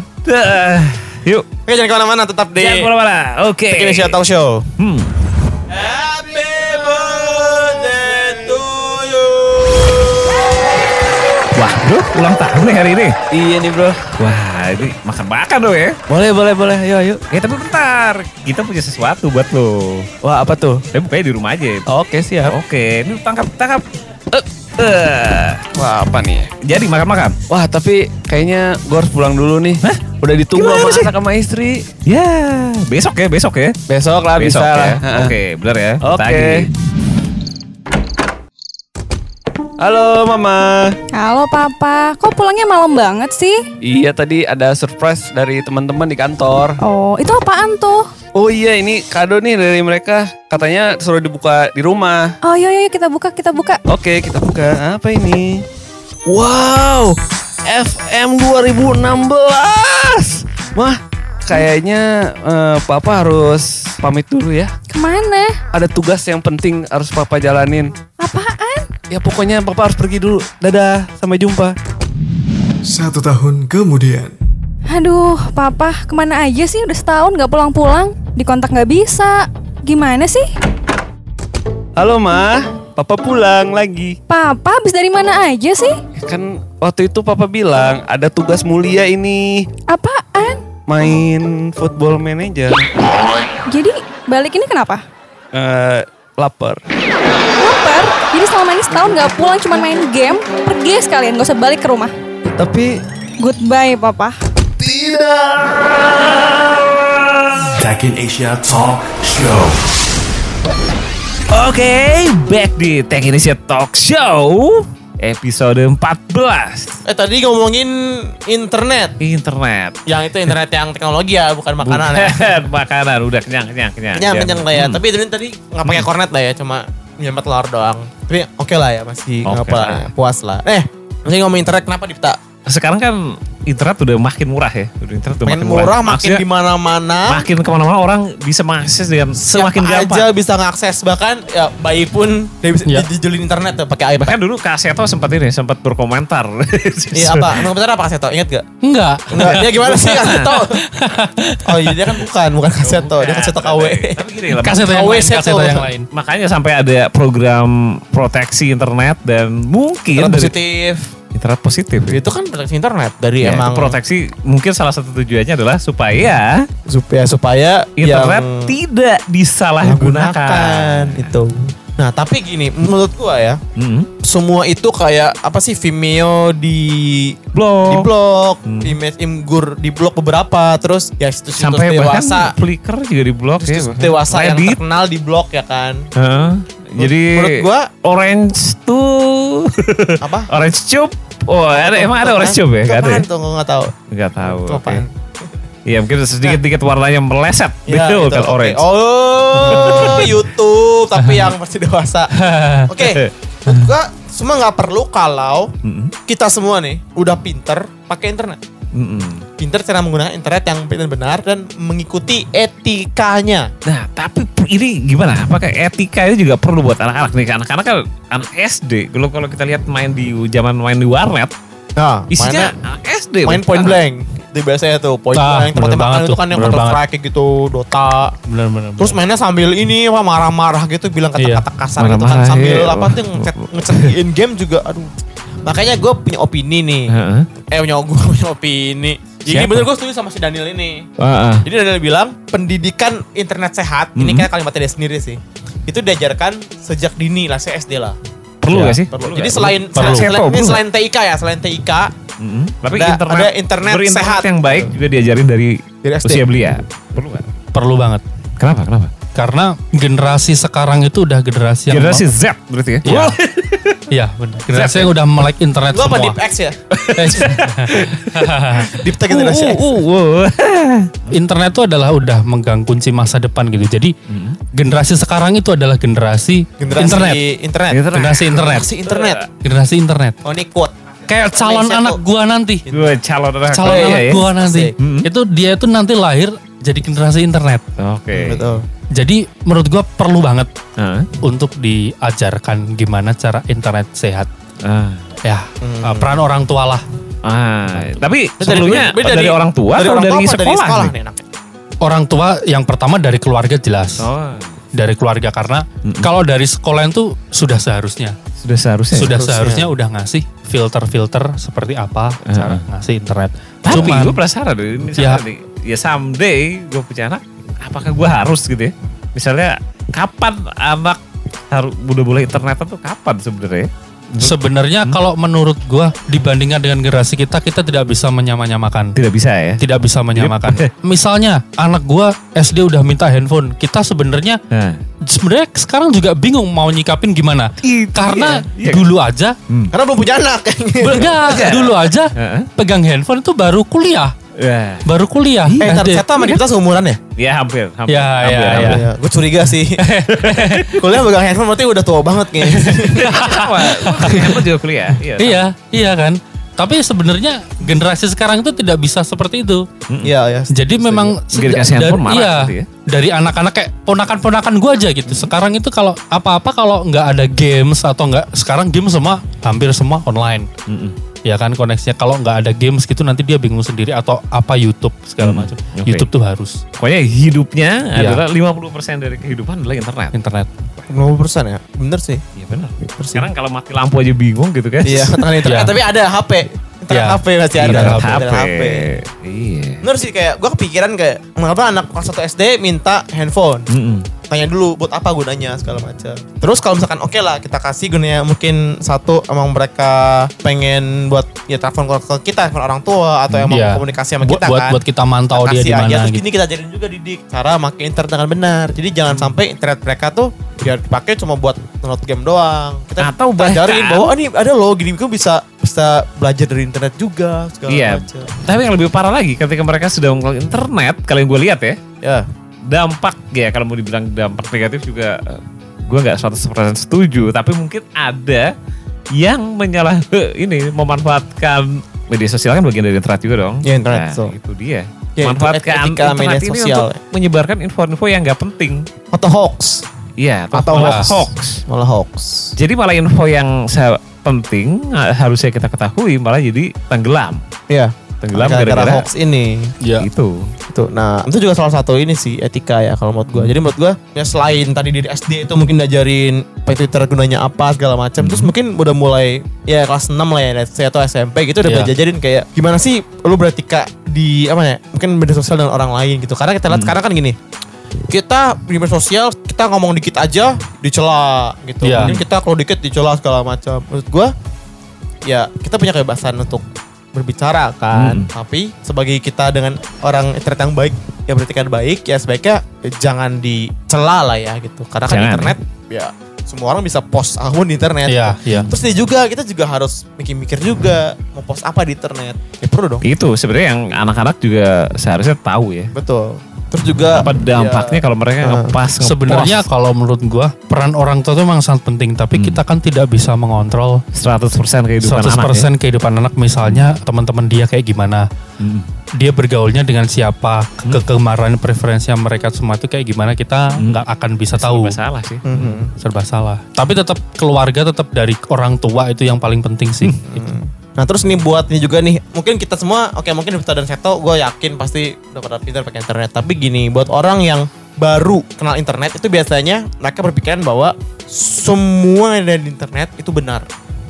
Yuk, Oke jangan ke mana-mana tetap di jangan ke mana-mana. Oke. Tech Indonesia Talk Show. Hmm. Happy birthday to you. Wah, bro, ulang tahun nih hari ini. Iya nih bro. Wah, ini makan-makan dong ya. Boleh boleh boleh. Ayo ayo. Eh, tapi bentar. Kita punya sesuatu buat lo. Wah apa tuh? Tapi bukanya di rumah aja. Oke siap. Oke, ini tangkap, tangkap. Eh, eh. Wah apa nih? Jadi makan-makan. Wah tapi kayaknya gue harus pulang dulu nih. Hah? Udah ditunggu Gimana sama sih? anak sama istri. Ya, besok ya, besok ya. Besok lah besok bisa ya. lah. Oke, benar ya. Oke. Tagih. Halo mama. Halo papa, kok pulangnya malam banget sih? Iya tadi ada surprise dari teman-teman di kantor. Oh, itu apaan tuh? Oh iya ini kado nih dari mereka. Katanya suruh dibuka di rumah. Oh iya iya kita buka kita buka. Oke kita buka. Apa ini? Wow. FM 2016. Wah kayaknya eh, papa harus pamit dulu ya. Ke mana? Ada tugas yang penting harus papa jalanin. Apaan? Ya pokoknya papa harus pergi dulu. Dadah, sampai jumpa. Satu tahun kemudian. Aduh, papa ke mana aja sih? Udah setahun gak pulang-pulang. Di kontak gak bisa. Gimana sih? Halo ma, papa pulang lagi. Papa habis dari mana aja sih? Kan waktu itu papa bilang ada tugas mulia ini. Apaan? Main football manager. Jadi balik ini kenapa? Eh, lapar. Lapar? Jadi selama ini setahun gak pulang cuma main game? Pergi sekalian, gak usah balik ke rumah. Tapi Goodbye, papa. Tech in Asia Talk Show. Oke, back di Tech Indonesia Talk Show episode 14 Eh tadi ngomongin internet. internet. Yang itu internet yang teknologi ya, bukan makanan ya. Bukan *laughs* makanan, udah kenyang kenyang kenyang. Kenyang kenyang lah ya. Hmm. Tapi tadi tadi nggak pakai kornet lah ya, cuma nyempat telur doang. Tapi oke lah ya, masih Oke apa puas lah. Eh, ini ngomongin internet kenapa Dipta? sekarang kan internet udah makin murah ya. Udah internet udah Makin makin murah, makin Maksudnya, di mana-mana. makin ke mana-mana orang bisa mengakses dengan semakin Siapa gampang. aja bisa ngakses bahkan ya bayi pun dia bisa Ya. dijulin internet tuh pakai iPad. Bahkan dulu Kaseto sempat ini, sempat berkomentar. Iya apa? Nomor bentar apa kaseto? Ingat gak? enggak. Enggak, dia gimana sih kaseto? *laughs* Oh iya dia kan bukan, bukan kaseto, dia kaseto KW. Tapi gini lah, Kaset yang KW lain, set kaset tuh. yang lain. makanya sampai ada program proteksi internet dan mungkin positif. Internet positif. ya. Itu kan proteksi internet dari Ya, emang proteksi mungkin salah satu tujuannya adalah supaya supaya supaya internet yang tidak disalahgunakan. gunakan itu. Nah, tapi gini, menurut gua ya, Mm. semua itu kayak apa sih Vimeo di Blog. di blog, Hmm. image imgur di blog beberapa, terus ya situs-situs sampai bahkan dewasa, Flickr juga di blog ya. situs dewasa yang Reddit. terkenal di blog ya kan. Heeh. Jadi menurut gua Orange tuh *laughs* apa? Orange Cup. Oh, ada, emang ada Orange Cup ya? Gak ada. ya? tuh gua nggak tahu. Nggak tahu. Iya mungkin sedikit-dikit warnanya meleset. Ya, Betul itu, kan oke. orange. Oh, *laughs* YouTube tapi yang versi dewasa. *laughs* Oke, menurut gua semua nggak perlu kalau kita semua nih udah pinter pakai internet. Mm-mm. Pinter cara menggunakan internet yang benar-benar dan mengikuti etikanya. Nah, tapi ini gimana? Apakah etika itu juga perlu buat anak-anak nih? Anak-anak kan anak SD. Kalau kalau kita lihat main di zaman main di warnet, Nah, Isinya mainnya anak SD. main point blank. Itu biasanya tuh point Ah, blank. bener Tempat-tempat banget itu kan yang Counter. Strike kayak gitu, Dota. Bener bener. Terus mainnya sambil ini apa marah-marah gitu bilang kata-kata kasar gitu kan sambil iya. apa tuh ngechat ngechat di in game juga aduh. Makanya gue punya opini nih. Heeh. Eh punya gue punya opini. Ini Siapa? bener gue setuju sama si Daniel ini. Heeh. Jadi Daniel bilang pendidikan internet sehat ini Mhm. kan kalimatnya dia sendiri sih. Itu diajarkan sejak dini lah, saya SD lah. Perlu Ya, gak sih? Perlu. Perlu Jadi nggak? selain Perlu. selain, Perlu ini nggak? selain TIK ya, selain TIK Mm-mm. Tapi Ada- internet, ada internet sehat. yang baik juga diajarin dari, Dari SD. usia belia. Perlu gak? Perlu banget. Kenapa? Kenapa? Karena generasi sekarang itu udah generasi yang Generasi Z berarti ya? Iya. *laughs* Iya, benar. Generasi yang udah melek internet Lu apa semua. Deep X ya? Eh, *laughs* Deep Tech generasi Uh, X. uh, uh, internet itu adalah udah megang kunci masa depan gitu. Jadi generasi sekarang itu adalah generasi, Generasi internet. internet. Generasi internet. Generasi internet. Generasi internet. Oh ini quote. Kayak calon Indonesia anak tuh. gua nanti. Gue calon anak Calon kuliah anak ya? gua nanti. Asik. Mm-mm. Itu dia itu nanti lahir jadi generasi internet. Oke. Betul. Jadi menurut gua perlu banget Heeh. untuk diajarkan gimana cara internet sehat. Ah. Ya, uh, peran orang tua lah. Ah, tapi sebelumnya dari- dari, dari- orang tua dari atau orang dari, tua sekolah? dari sekolah nih? Orang tua yang pertama dari keluarga jelas. Oh, Dari keluarga karena kalau dari sekolah itu sudah seharusnya. sudah seharusnya. ya? sudah Seharusnya. seharusnya udah ngasih filter-filter seperti apa cara Heeh. ngasih internet. Tapi Cuman gue penasaran deh, misalnya nih, ya someday gue punya anak, apakah gue harus gitu ya? Misalnya kapan anak harus udah boleh internet tuh kapan sebenarnya? sebenarnya kalau menurut gua dibandingkan dengan generasi kita kita tidak bisa menyamanyamakan. Tidak bisa ya? Tidak bisa menyamakan. *laughs* Misalnya anak gua SD udah minta handphone, kita sebenarnya Nah, sebenarnya sekarang juga bingung mau nyikapin gimana. Karena iya. dulu aja Karena belum punya anak. enggak, dulu aja pegang handphone itu baru kuliah. Ya, Baru kuliah. eh. Seta sama kita seumuran ya? ya hampir, hampir. Ya, hampir, ya, hampir. ya. Gue curiga sih. *laughs* Kuliah pegang handphone berarti udah tua banget kayaknya. *laughs* Sama, handphone juga kuliah. Iya. Iya, iya kan. Tapi sebenarnya generasi sekarang itu tidak bisa seperti itu. Iya, iya. Jadi memang dikasih dari- iya, gitu ya. dari anak-anak kayak ponakan-ponakan gua aja gitu. Sekarang itu kalau apa-apa kalau nggak ada games atau nggak sekarang game semua hampir semua online. Mm-mm. Ya kan koneksinya kalau nggak ada games gitu nanti dia bingung sendiri atau apa YouTube segala Hmm, macam. oke. YouTube tuh harus Pokoknya hidupnya Iya. adalah 50% dari kehidupan adalah internet. internet. 50% ya? Bener sih. Iya benar. Sekarang kalau mati lampu aja bingung gitu kan. Iya, tangan internet. Iya. Tapi ada HP. Internet Iya. HP masih ada. Internet HP. Internet HP. Iya. Bener sih kayak gue kepikiran kayak kenapa anak kelas 1 SD minta handphone. Mm-mm. Tanya dulu buat apa gunanya segala macam. Terus kalau misalkan oke lah kita kasih gunanya mungkin satu emang mereka pengen buat ya telepon ke kita telepon orang tua atau emang Iya. komunikasi sama buat, kita buat, kan. buat kita mantau dia kasih di aja mana terus gitu. ini kita ajarin juga didik cara pakai internet dengan benar. Jadi jangan sampai internet mereka tuh biar dipakai cuma buat download game doang. Kita Atau bahkan- ajarin bahwa oh, ini ada loh gini gue bisa bisa belajar dari internet juga segala Iya. macam. Tapi yang lebih parah lagi ketika mereka sudah menggunakan internet, kalau yang gue lihat ya, Ya. Dampak ya kalau mau dibilang dampak negatif juga gue nggak 100% setuju, tapi mungkin ada yang menyalah *laughs* ini memanfaatkan media sosial kan bagian dari internet juga dong. Ya, internet, Nah, so. itu dia. Ya, Manfaatkan internet media ini sosial. untuk menyebarkan info-info yang nggak penting. Atau hoax. Iya, Atau malah hoax. hoax. Malah hoax. Jadi malah info yang saya penting eh, harusnya kita ketahui malah jadi tenggelam. Iya. Tenggelam Gara-gara hoax ini. Ya. itu. Itu. Nah, itu juga salah satu ini sih etika ya kalau menurut gua. Jadi menurut gua ya selain tadi di SD itu mungkin diajarin apa Twitter gunanya apa segala macam. Terus mungkin udah mulai ya kelas 6 lah ya atau SMP gitu udah belajar diajarin kayak gimana sih lu beretika di apa ya? Mungkin media sosial dengan orang lain gitu. Karena kita lihat sekarang kan gini. Kita di media sosial kita ngomong dikit aja dicela gitu. Mungkin kita kalau dikit dicela segala macam. Menurut gua ya kita punya kebebasan untuk berbicara kan. Hmm. Tapi sebagai kita dengan orang internet yang baik, yang beretikat baik, ya sebaiknya jangan dicela lah ya gitu. Karena kan Jangan, internet ya semua orang bisa post akun di internet. Iya, gitu. iya. Terus dia juga kita juga harus mikir-mikir juga mau post apa di internet. Ya perlu dong. Itu sebenarnya yang anak-anak juga seharusnya tahu ya. Betul. Terus juga Apa dampaknya ya, kalau mereka Heeh. ngepas ngepost Sebenarnya kalau menurut gua peran orang tua itu memang sangat penting, tapi Hmm. kita kan tidak bisa mengontrol 100% kehidupan 100% anak ya. kehidupan anak misalnya teman-teman dia kayak gimana Hmm. dia bergaulnya dengan siapa kegemaran preferensi yang mereka semua itu kayak gimana kita Hmm. nggak akan bisa tahu Serba salah sih. mhm. serba salah tapi tetap keluarga tetap dari orang tua itu yang paling penting sih Gitu. Nah terus nih buat ini juga nih, mungkin kita semua, oke mungkin Vita dan Seto, gue yakin pasti udah pada pintar pakai internet. Tapi gini, buat orang yang baru kenal internet itu biasanya mereka berpikiran bahwa semua yang ada di internet itu benar.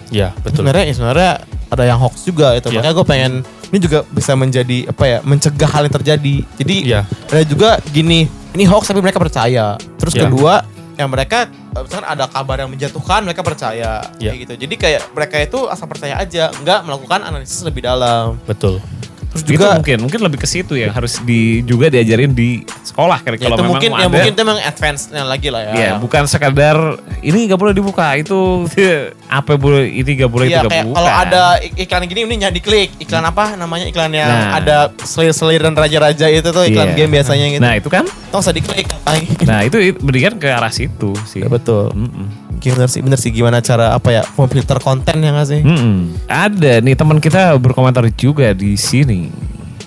Ya, betul. Sebenarnya ya sebenarnya ada yang hoax juga itu. Iya. Makanya gue pengen ini juga bisa menjadi apa ya mencegah hal yang terjadi. Jadi Iya. ada juga gini ini hoax tapi mereka percaya. Terus Iya. kedua yang mereka misalkan ada kabar yang menjatuhkan mereka percaya Iya. kayak gitu. Jadi kayak mereka itu asal percaya aja, nggak melakukan analisis lebih dalam. Betul. Terus Itu juga mungkin mungkin lebih ke situ yang harus di juga diajarin di sekolah kali ya kalau itu memang mungkin ya ada. mungkin itu memang advance-nya lagi lah ya. Iya, bukan sekadar ini nggak boleh dibuka, itu *laughs* apa boleh ini nggak boleh Iya itu nggak kayak buka. kalau ada ik- iklan gini ini jangan diklik. Iklan apa namanya iklan yang Nah. ada selir-selir dan raja-raja itu tuh iklan Iya. game biasanya gitu. Nah itu kan, Tau usah diklik nah itu itu mendingan ke arah situ sih. Ya, betul. Mm-mm. Bener sih, bener sih gimana cara apa ya memfilter konten ya nggak sih? Mm-mm. Ada nih teman kita berkomentar juga di sini.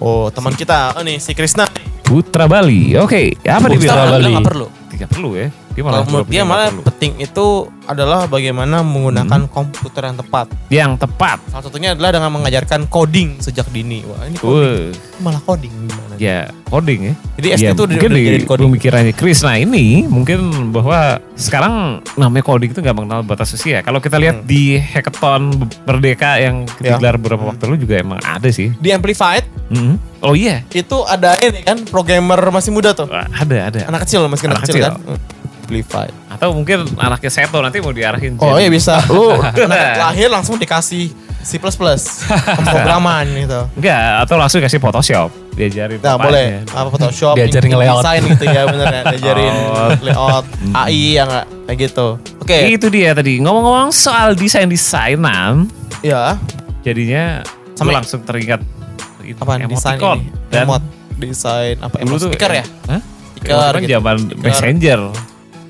Oh teman kita, oh nih si Krisna. Putra Bali. Oke, apa dia Putra? Bali. nggak perlu. Tidak perlu ya. Dia Kalau menurut dia malah perlu. penting itu adalah bagaimana menggunakan komputer yang tepat. yang tepat. Salah satunya adalah dengan mengajarkan coding sejak dini. Wah ini coding. Wah, malah coding gimana? ya coding ya. Jadi SD Ya, udah mungkin udah di coding. pemikirannya Chris. Nah ini mungkin bahwa sekarang namanya coding itu nggak mengenal batas usia. Kalau kita lihat di hackathon Merdeka yang Hmm. Ya. digelar beberapa waktu lalu juga emang ada sih. Di Amplified Mhm. Oh iya, itu ada ini kan programmer masih muda tuh. Wah, ada ada. Anak kecil masih anak, Anak kecil, kecil. kan. Hmm. Amplified. Atau mungkin anaknya Seto nanti mau diarahin. Oh jadi- iya bisa. Lu *laughs* anak lahir langsung dikasih C++ *laughs* pemrograman gitu. Enggak, atau langsung kasih Photoshop diajarin. Nah boleh apa Photoshop, Diajarin in- nge-layout. desain gitu ya bener ya, *laughs* diajarin Oh. layout, AI yang kayak gitu. Oke, Itu dia tadi. Ngomong-ngomong soal desain-desainan, ya jadinya Sama- langsung teringat itu, apaan desain emoticon. ini? Dan Emot, desain apa emot tuh stiker ya? Hah? Stiker Sekarang gitu. zaman messenger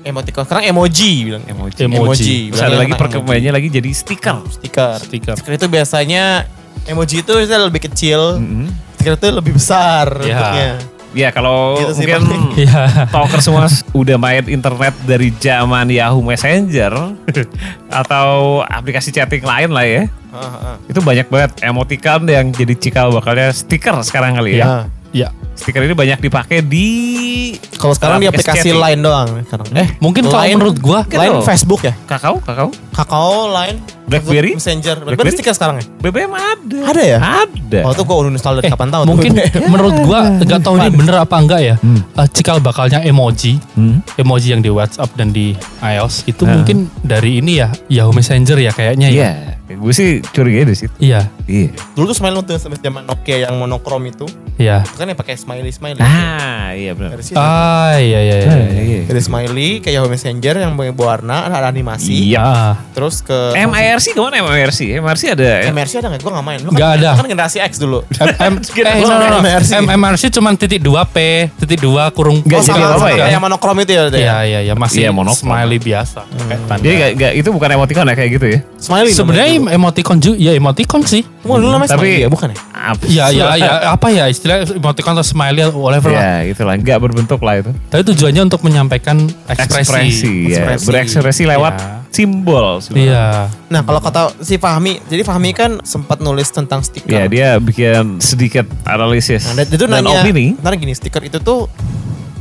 Emoticon. Sekarang emoji bilang. emoji. Emoji. Terus ada lagi perkembangannya lagi jadi stiker. emoji. Stiker. Stiker. Stiker itu biasanya emoji itu lebih kecil, Mhm. stiker itu lebih besar Ya. bentuknya. Ya kalau Gitu sih, mungkin. Iya. *laughs* talker semua udah main internet dari zaman Yahoo Messenger *laughs* atau aplikasi chatting lain lah ya. Ah, ah. Itu banyak banget emoticon yang jadi cikal bakalnya stiker sekarang kali ya. Ya. Ya. Stiker ini banyak dipakai di Kalau sekarang di aplikasi. Line doang sekarang. Eh, Mungkin kalau Line- menurut gua Line Gitu. Facebook ya? Kakao, kakao, Kakao, Line, BlackBerry? Messenger. BlackBerry? Stiker sekarang ya? BBM ada. Ada ya? Ada. Oh itu gue uninstall dari eh, kapan tahu. mungkin tuh. *laughs* menurut gua nggak tahu ini bener apa enggak ya. Hmm. Eh, cikal bakalnya emoji, Hmm. emoji yang di WhatsApp dan di iOS itu Ah. mungkin dari ini ya Yahoo Messenger ya kayaknya ya. Gue sih curiga di situ. Iya, Iya. Dulu tuh smile tuh sampai zaman Nokia yang monokrom itu. iya. Kan yang pakai smiley smiley. Ah, iya benar. Dari situ. Ah, iya iya iya. iya. Dari smiley ke Yahoo Messenger yang berwarna ada animasi. Iya. Terus ke MIRC ke mana MIRC? MIRC ada ya? MRC ada nggak? Gue nggak main. Lu Nggak kan, ada. kan generasi X dulu. *laughs* M, M, *laughs* eh, Gua. MRC. MRC cuma titik dua P, titik dua kurung. Oh, jadi sama, apa sama ya? kayak yang monokrom itu ya. berarti ya? Iya iya iya masih Iya, smiley biasa. Kayak tanda. Jadi gak, gak- itu bukan emoticon ya kayak gitu ya? Smiley. Sebenarnya emoticon juga, ya emoticon sih. Emang dulu namanya Tapi- smiley ya? Bukan ya? Apa? Iya iya iya apa ya istilah emoticon atau smiley atau whatever lah. Ya itulah, nggak berbentuk lah itu. Tapi tujuannya untuk menyampaikan ekspresi. ya. Ekspresi. Berekspresi lewat Iya. simbol. Iya. Nah kalau kata si Fahmi, jadi Fahmi kan sempat nulis tentang stiker. Ya dia bikin sedikit analisis Nah, dan itu dan nanya, opini. ntar gini, stiker itu tuh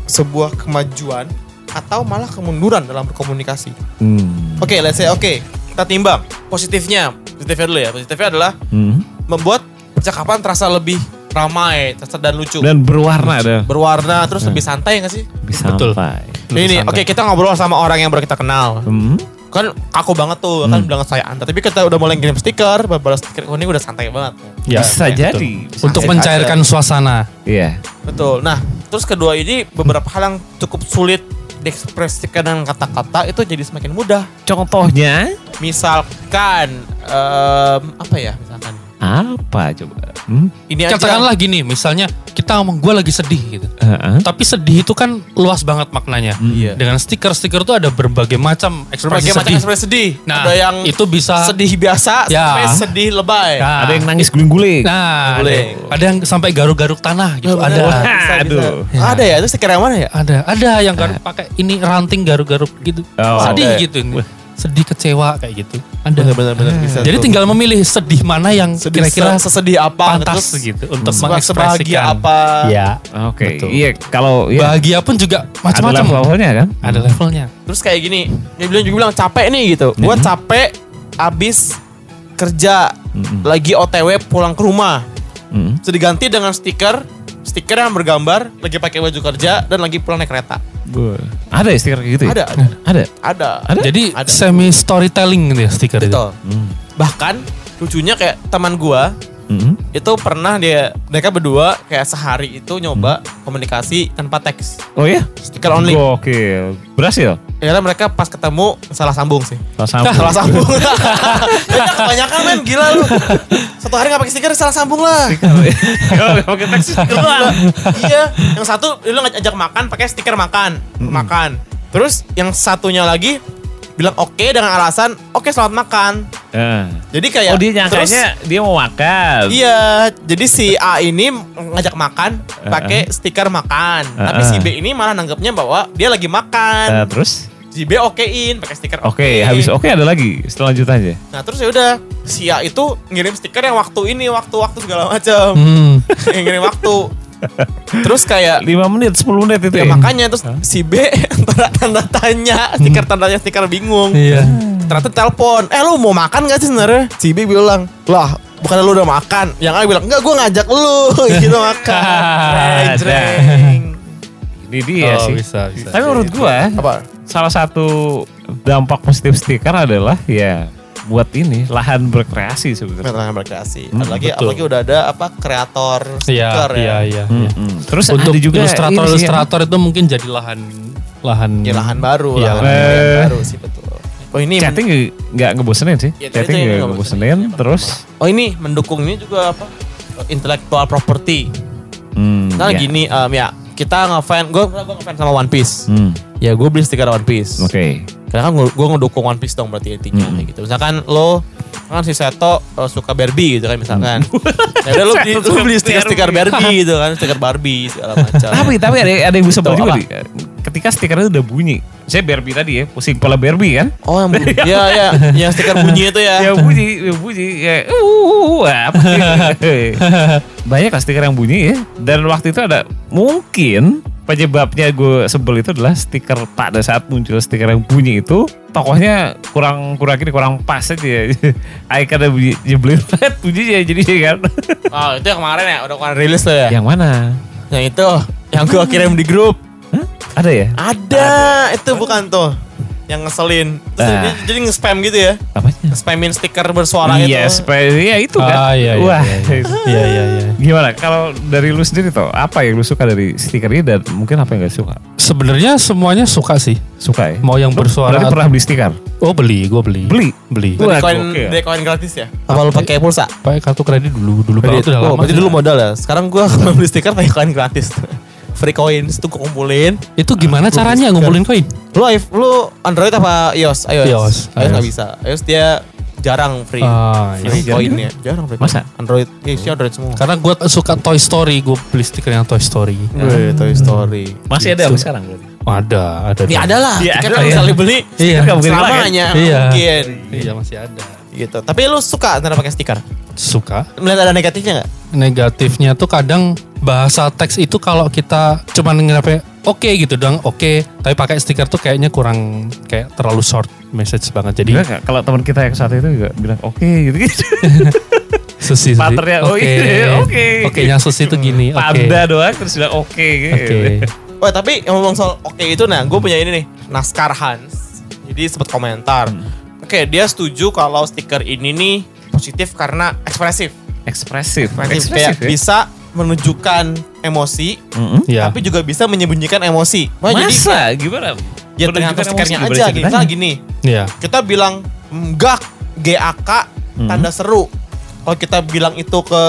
sebuah kemajuan atau malah kemunduran dalam berkomunikasi. Hmm. Oke, let's say oke, kita timbang positifnya. Positifnya dulu ya. Positifnya adalah Hmm. membuat percakapan terasa lebih ramai, terasa dan lucu. Dan berwarna ada. berwarna terus lebih santai gak sih? Bisa Betul. sampai. Ini oke kita ngobrol sama orang yang baru kita kenal. Hmm. Kan kaku banget tuh, kan bilang saya anda. Tapi kita udah mulai ngirim stiker, balas stiker, oh, ini udah santai banget. Ya, Bisa ya, jadi. betul. Untuk jadi. mencairkan suasana. Iya. Betul. Nah, terus kedua ini beberapa hal yang cukup sulit diekspresikan dengan kata-kata itu jadi semakin mudah. Contohnya Misalkan em, apa ya? Misalkan apa coba? Hmm? ini aja. Katakanlah gini, misalnya kita ngomong gue lagi sedih gitu. Heeh. Tapi sedih itu kan luas banget maknanya. Iya. Dengan stiker-stiker tuh ada berbagai macam ekspresi berbagai macam sedih. ekspresi sedih. Nah, ada yang itu bisa sedih biasa Ya. sampai sedih lebay. Nah, Ada yang nangis guling-guling. Nah, ada, yang sampai garuk-garuk tanah gitu. Ya, ada. Wah, Bisa, bisa. aduh. Ada ya? Itu stiker yang mana ya? Ada, ada yang garuk pakai ini ranting garuk-garuk gitu. Oh. Sedih Ada ya? gitu. Wah, sedih kecewa kayak gitu. Ada. Benar-benar bisa. Jadi tuh. tinggal memilih sedih mana yang Sedih- kira-kira sesedih apa pantas terus gitu untuk mengekspresikan. apa. Ya. Oke, Betul. iya kalau ya Bahagia pun juga ada macam-macam. level-levelnya kan. Ada levelnya. Terus kayak gini, dia bilang juga bilang capek nih gitu. Gua capek abis kerja Mm-mm. lagi OTW pulang ke rumah. Mm. Terus diganti dengan stiker stiker yang bergambar lagi pakai baju kerja dan lagi pulang naik kereta. Ada ya stiker kayak gitu ya? Ada, ada. Ada. Ada. Ada? Jadi Ada. semi storytelling gitu ya stiker itu. Betul. Mm. Bahkan lucunya kayak teman gua Mm. itu pernah dia mereka berdua kayak sehari itu nyoba komunikasi tanpa teks. Oh ya? stiker only. Oke, berhasil. akhirnya mereka pas ketemu salah sambung sih. Salah *laughs* sambung. salah sambung. Ya *laughs* *laughs* kebanyakan men gila lu. Satu hari nggak pakai stiker salah sambung lah. Kalau nggak pakai teks doang. iya. Yang satu lu ngajak makan pakai stiker makan. Makan. Terus yang satunya lagi bilang oke dengan alasan oke selamat makan Eh. jadi kayak Oh dia terus- nyangkanya dia mau makan. Iya, jadi si A ini ngajak makan pakai stiker makan, tapi si B ini malah nanggapnya bahwa dia lagi Eh, makan. terus? Si B okein pakai stiker Oke, habis oke ada lagi selanjutnya. Nah terus ya udah si A itu ngirim stiker yang waktu ini, waktu-waktu segala macam, Hmm. *laughs* yang ngirim waktu. Terus kayak 5 menit, 10 menit itu ya ya. makanya terus si B *laughs* tanda tanda tanya, stiker tandanya stiker bingung. Iya. Ternyata telepon, eh lu mau makan gak sih sebenarnya? Si B bilang, lah bukan lu udah makan. Yang A bilang, enggak gue ngajak lu *laughs* gitu makan. *laughs* Jreng. Ini dia Oh, sih. bisa, bisa. Tapi menurut gua Apa? salah satu dampak positif stiker adalah ya buat ini lahan berkreasi sebenarnya. Tentang berkreasi. Hmm, Apalagi, betul. apalagi udah ada apa kreator Iya, stiker iya, ya. iya. Hmm, iya. hmm. Terus Untuk ada juga ini sih, ilustrator-ilustrator itu mungkin jadi lahan lahan Ya lahan baru, Iya, lahan lahan baru. sih betul. Oh ini chatting nggak ngebosenin sih. Ya, chatting nggak ngebosenin. Terus Oh ini mendukung ini juga apa? Intellectual property. hmm, Nah ya. gini em, ya kita ngefans, gue gue ngefans sama One Piece. Hmm, Ya gue beli stiker One Piece. Oke. Karena kan gue ngedukung One Piece dong berarti intinya Hmm. gitu. Misalkan lo kan si Seto eh, suka Barbie gitu kan misalkan. Hmm. *laughs* ya udah lo beli, lo beli suka stiker-stiker Barbie *laughs* gitu kan, stiker Barbie segala macam. Tapi tapi ada ada yang bisa Tuh, juga apa? Ketika stikernya udah bunyi. Saya Barbie tadi ya, pusing kepala Barbie kan. Oh yang bunyi. *laughs* Iya iya, yang stiker bunyi itu ya. yang bunyi, yang bunyi kayak uh, apa gitu. Banyak lah stiker yang bunyi ya. Dan waktu itu ada mungkin penyebabnya gue sebel itu adalah stiker pada saat muncul stiker yang bunyi itu tokohnya kurang kurang ini kurang pas aja ya. *laughs* Ikonnya bunyi nyebelin banget bunyinya jadi kan. *laughs* Oh itu yang kemarin ya, udah kemarin rilis tuh ya. yang mana? Yang itu, yang gue kirim di grup. Hah? Ada ya? Ada, itu bukan tuh. Yang ngeselin. Terus Ah. dia- jadi nge-spam gitu ya. Apanya? Spamin stiker bersuara Iya, itu. supaya ya itu kan. Ah, iya, iya, Wah. iya, Iya iya iya. Gimana? Kalau dari lu sendiri tuh, apa yang lu suka dari stiker ini dan mungkin apa yang gak suka? Sebenarnya semuanya suka sih. Suka ya? Mau yang Lu bersuara berarti atau- pernah beli stiker? Oh beli, gue beli. Beli? Beli. Dari koin, gokil. dari koin gratis ya? Apa lu pakai pulsa? Pakai kartu kredit dulu, dulu banget itu udah oh, lama. berarti sih. dulu modal ya. Sekarang gua *laughs* kalau beli stiker pakai koin gratis. Free coins tuh gua kumpulin. Itu gimana caranya ngumpulin koin? Lu lu Android apa iOS? iOS. iOS, iOS nggak iOS. bisa. iOS dia jarang free. Ah, iya. free Jarang coinnya. Jarang free Masa? Android, ya isi Android semua. Karena gue suka Toy Story, gue beli stiker yang Toy Story. Wih, Toy Story. Masih ada sampai sekarang berarti? Ada, ada. Ya ada lah, Iya, tiket ada kan ya. bisa dibeli Iya. Nggak mungkin selamanya Iya. mungkin. Iya masih ada. Gitu. Tapi lu suka antara pakai stiker? Suka. Melihat ada negatifnya nggak? Negatifnya tuh kadang bahasa teks itu kalau kita cuman ngerapnya oke gitu dong, oke. Tapi pakai stiker tuh kayaknya kurang kayak terlalu short message banget. Jadi Enggak nggak? Kalau teman kita yang saat itu juga bilang oke gitu gitu. *laughs* susi susi. Oh Oke. iya, oke. Oke-nya susi tuh gini. Oke. Panda doang terus bilang oke gitu. Oke. Oh tapi ngomong soal oke itu nah gue punya ini nih Naskar Hans Jadi sempat komentar Oke dia setuju kalau stiker ini nih positif karena ekspresif Ekspresif. Ekspresif, Ekspresif kayak ya? bisa menunjukkan emosi Mm-mm. Ya. Tapi juga bisa menyembunyikan emosi Wah, jadi Masa? Gimana? ya tergantung stikernya aja gimana gitu. Misalnya gini Iya. Kita bilang enggak GAK tanda seru Kalau kita bilang itu ke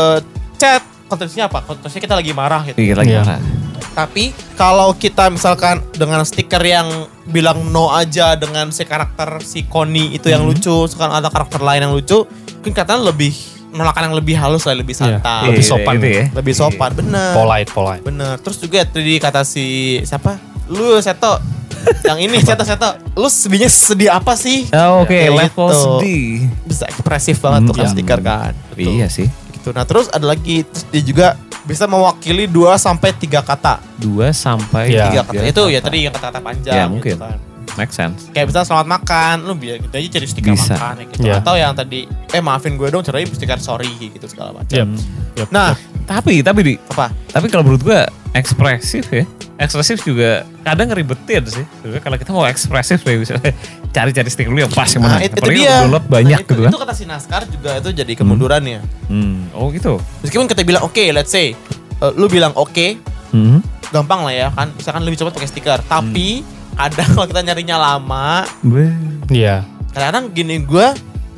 chat Konteksnya apa? Konteksnya kita lagi marah gitu Iya lagi Iya. marah. Tapi kalau kita misalkan dengan stiker yang bilang no aja dengan si karakter si Connie itu yang lucu, sekarang ada karakter lain yang lucu, mungkin katanya lebih penolakan yang lebih halus lah, lebih Iya, santai, lebih Iya, sopan. gitu ya. lebih sopan, bener, Polite, polite. bener. Terus juga tadi kata si siapa? Lu Seto *laughs* yang ini Seto-Seto. Lu sedihnya sedih apa sih? Oh, Oke, Kayak level gitu. sedih. Bisa ekspresif banget tuh kan Hmm, stiker kan. Iya sih. Gitu. Nah terus ada lagi terus dia juga bisa mewakili 2 sampai 3 kata. Dua sampai Iya. Tiga tiga kata. Itu ya kata. tadi yang kata-kata panjang Ya, gitu mungkin. kan. Make sense. Kayak misalnya selamat makan, lu biar gitu aja jadi stiker Bisa. makan ya gitu. Iya. Atau yang tadi, eh maafin gue dong, caranya stiker sorry gitu segala macam. Yep. Yep. Nah, Tapi, tapi di, apa? tapi kalau menurut gua ekspresif ya. Ekspresif juga kadang ngeribetin sih. Sebenarnya kalau kita mau ekspresif ya misalnya cari-cari stiker dulu yang pas yang mana. Nah, it- itu Apalagi dia. download banyak Nah, itu, gitu kan. Itu kata si Naskar juga itu jadi kemundurannya. Hmm. Oh gitu. Meskipun kita bilang oke, let's say eh, lu bilang oke, Hmm. gampang lah ya kan. Misalkan lebih cepat pakai stiker. Tapi kadang kalau kita nyarinya lama, Iya. kadang-kadang gini gue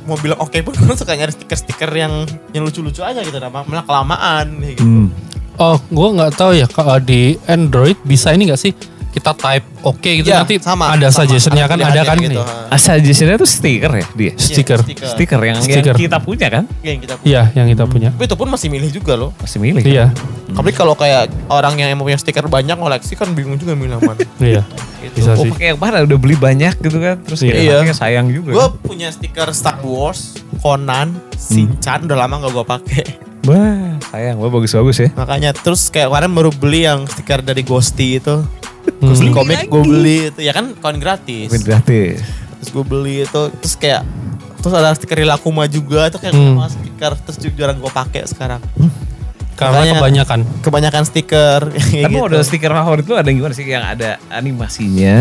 mau bilang oke pun gue suka nyari stiker-stiker yang yang lucu-lucu aja gitu, nama malah kelamaan gitu. Hmm. Oh, gue nggak tahu ya kalau di Android bisa ini nggak sih kita type oke gitu Ya, nanti sama, ada sama. suggestionnya kan ada kan gitu, nih. Ah, suggestionnya tuh stiker ya dia. Stiker. Iya, Stiker yang, Stiker. yang kita punya kan. Iya, yang kita punya. Iya, yang kita punya. Tapi itu pun masih milih juga loh. Masih milih. kan? Iya, Tapi kalau kayak orang yang emang punya stiker banyak ngoleksi kan bingung juga milih mana. *laughs* iya. Bisa Oh sih. pakai yang mana udah beli banyak gitu kan. Terus Iya. ya, makanya sayang juga. gue punya stiker Star Wars, Conan, Shinchan udah lama gak gue pakai. Wah, sayang. Wah bagus-bagus ya. Makanya terus kayak kemarin baru beli yang stiker dari Ghosty itu. Hmm. Ghosty komik gue beli itu ya kan koin gratis. Main gratis. Terus gue beli itu terus kayak terus ada stiker Lakuma juga itu kayak Hmm. sama stiker terus juga jarang gue pakai sekarang. Karena Makanya- kebanyakan. Kebanyakan stiker. *laughs* Tapi gitu. model stiker favorit lu ada yang gimana sih? Yang ada animasinya,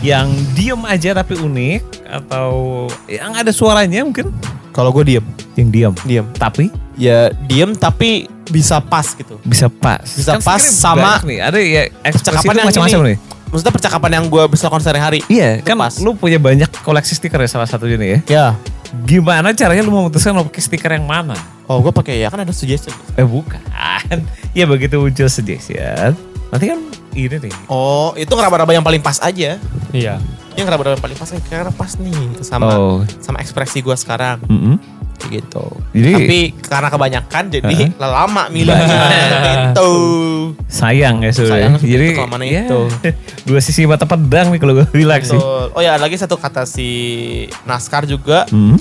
yang diem aja tapi unik, atau yang ada suaranya mungkin? Kalau gue diem, Yang diem. diem. Tapi Ya diem tapi bisa pas gitu. bisa pas. Bisa Kan pas sama nih. Ada ya percakapan yang macam-macam ini. nih. Maksudnya percakapan yang gue bisa lakukan sehari-hari. Iya, Itu kan pas. lu punya banyak koleksi stiker ya salah satunya nih ya. Ya. Gimana caranya lu memutuskan mau pakai stiker yang mana? Oh gue pakai ya kan ada suggestion. Eh bukan. *laughs* ya begitu muncul suggestion. Nanti kan ini nih. Oh itu ngeraba-raba yang paling pas aja. Iya. Yang ngeraba-raba yang paling pas karena pas nih sama Oh. sama ekspresi gue sekarang Mm-mm. kayak gitu. Jadi Tapi karena kebanyakan jadi Heeh. lama milihnya gitu. sayang ya Sayang sebenarnya. seperti Jadi itu kelamaan ya, itu. dua sisi mata pedang nih kalau gue bilang sih. Oh ya lagi satu kata si Naskar juga. Hmm.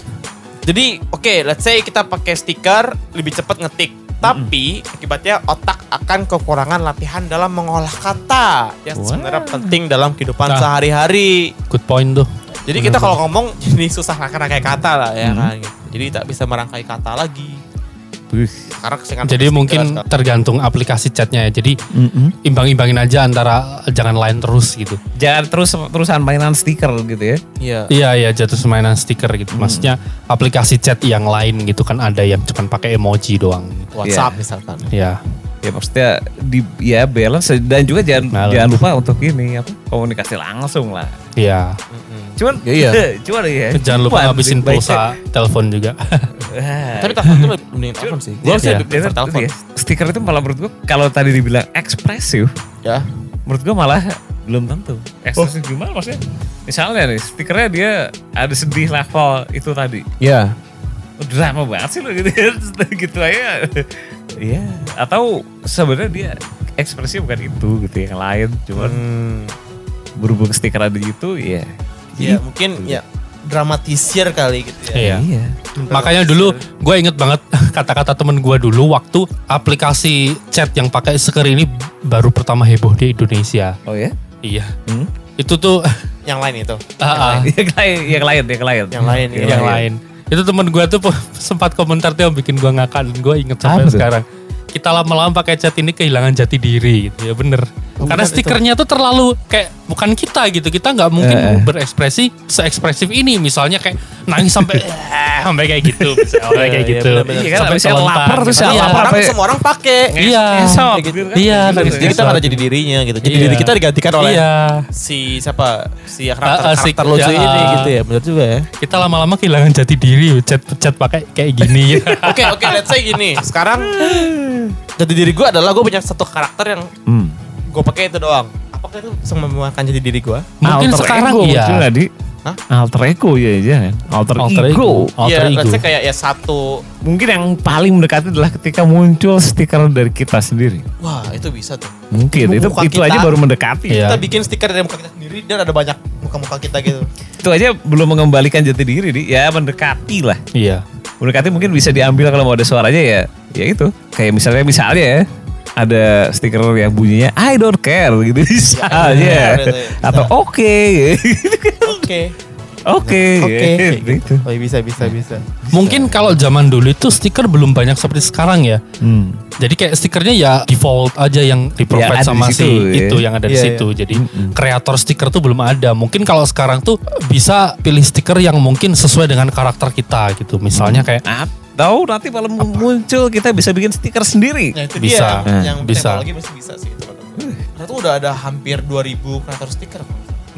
Jadi oke, let's say kita pakai stiker lebih cepat ngetik. Tapi akibatnya otak akan kekurangan latihan dalam mengolah kata yang sebenarnya penting dalam kehidupan Nah. sehari-hari. Good point tuh. Jadi kita kalau ngomong *laughs* jadi susah rangkai kata lah ya Hmm. kan. gitu. Jadi tak bisa merangkai kata lagi. Wih. Karena Jadi mungkin sekarang. tergantung aplikasi chatnya ya. Jadi Mm-mm. imbang-imbangin aja antara jangan lain terus gitu. Jangan terus terusan mainan stiker gitu ya. Iya. Iya iya jatuh semainan stiker gitu. Maksudnya aplikasi chat yang lain gitu kan ada yang cuma pakai emoji doang. WhatsApp misalkan. Ya. Ya maksudnya di ya balance dan juga jangan Balance. jangan lupa untuk ini apa komunikasi langsung lah. Iya. Cuman Ya, iya. *laughs* cuman ya. Jangan lupa cuman ngabisin pulsa telepon juga. *laughs* Tapi telepon tuh lebih mending telepon sih. Gue sih Iya. lebih prefer Dia- telepon. ya, stiker itu malah menurut gua kalau tadi dibilang ekspresif, Ya. menurut gua malah belum tentu. Ekspresif gimana maksudnya? Misalnya nih, stikernya dia ada sedih level itu tadi. Ya. Oh, drama banget sih lo gitu *laughs* gitu aja. Iya, atau sebenarnya dia ekspresi bukan itu gitu yang lain, cuman Hmm. berhubung stiker ada gitu, ya. Ya mungkin ya dramatisir kali gitu ya. Iya. Makanya dulu gue inget banget *laughs* kata-kata temen gue dulu waktu aplikasi chat yang pakai stiker ini baru pertama heboh di Indonesia. Oh ya? Iya. Hmm? Itu tuh Yang lain itu. ah, ah, yang lain, yang lain, yang lain. Yang lain, iya. yang lain. Itu temen gue tuh sempat komentar tuh yang bikin gue ngakak dan gue inget sampai Apa sekarang. Kita lama-lama pakai chat ini kehilangan jati diri gitu ya bener. Oh, Karena bukan itu. stikernya tuh terlalu kayak bukan kita gitu. Kita nggak mungkin Eh, eh. berekspresi se-ekspresif ini. Misalnya kayak nangis sampai *laughs* eh, sampai kayak gitu. Misalnya kayak Iya, gitu. bener-bener. Iya kan, Sampai abisnya kelentang lapar terus gitu. ya Iya, lapar orang semua orang pakai. Iya. Kayak gitu. kan. Iya, Gitu, Jadi kita Ngesot. nggak jadi dirinya gitu. Jadi Iya. diri kita digantikan oleh Iya. si siapa? Si karakter, Ah, ah, si- karakter lucu ya, ini ah. gitu ya. Bener juga ya. Kita lama-lama kehilangan jati diri. Chat chat pakai kayak gini. *laughs* Oke, oke, let's say gini. Sekarang *laughs* jati diri gue adalah gue punya satu karakter yang Hmm. gue pakai itu doang. Apakah itu bisa memuatkan jati diri gue? Mungkin Alter sekarang ego iya. muncul nggak, Di? Alter ego ya jangan. Alter, Alter ego. ego. Alter Iya, ego. say kayak ya satu. Mungkin yang paling mendekati adalah ketika muncul stiker dari kita sendiri. Wah, itu bisa tuh. Mungkin itu muka itu kita. aja baru mendekati. Iya. Kita bikin stiker dari muka kita sendiri dan ada banyak muka-muka kita gitu. Itu aja belum mengembalikan jati diri, di. ya mendekati lah. Iya. Mendekati mungkin bisa diambil kalau mau ada suaranya ya. Ya itu. Kayak misalnya misalnya ya ada stiker yang bunyinya I don't care gitu *laughs* misalnya. iya, iya, iya. Atau oke. Oke. Oke. Oke. Gitu. Oh, bisa bisa bisa. Mungkin kalau zaman dulu itu stiker belum banyak seperti sekarang ya. Hmm. Jadi kayak stikernya ya default aja yang di Ya, provide ada sama di si situ, ya. itu yang ada di Iya, situ. Jadi kreator stiker tuh belum ada. Mungkin kalau sekarang tuh bisa pilih stiker yang mungkin sesuai dengan karakter kita gitu. Misalnya kayak Atau nanti kalau muncul kita bisa bikin stiker sendiri. Nah, itu Bisa. dia yang Bisa. teknologi masih bisa sih itu. Karena tuh udah ada hampir 2000 kreator stiker.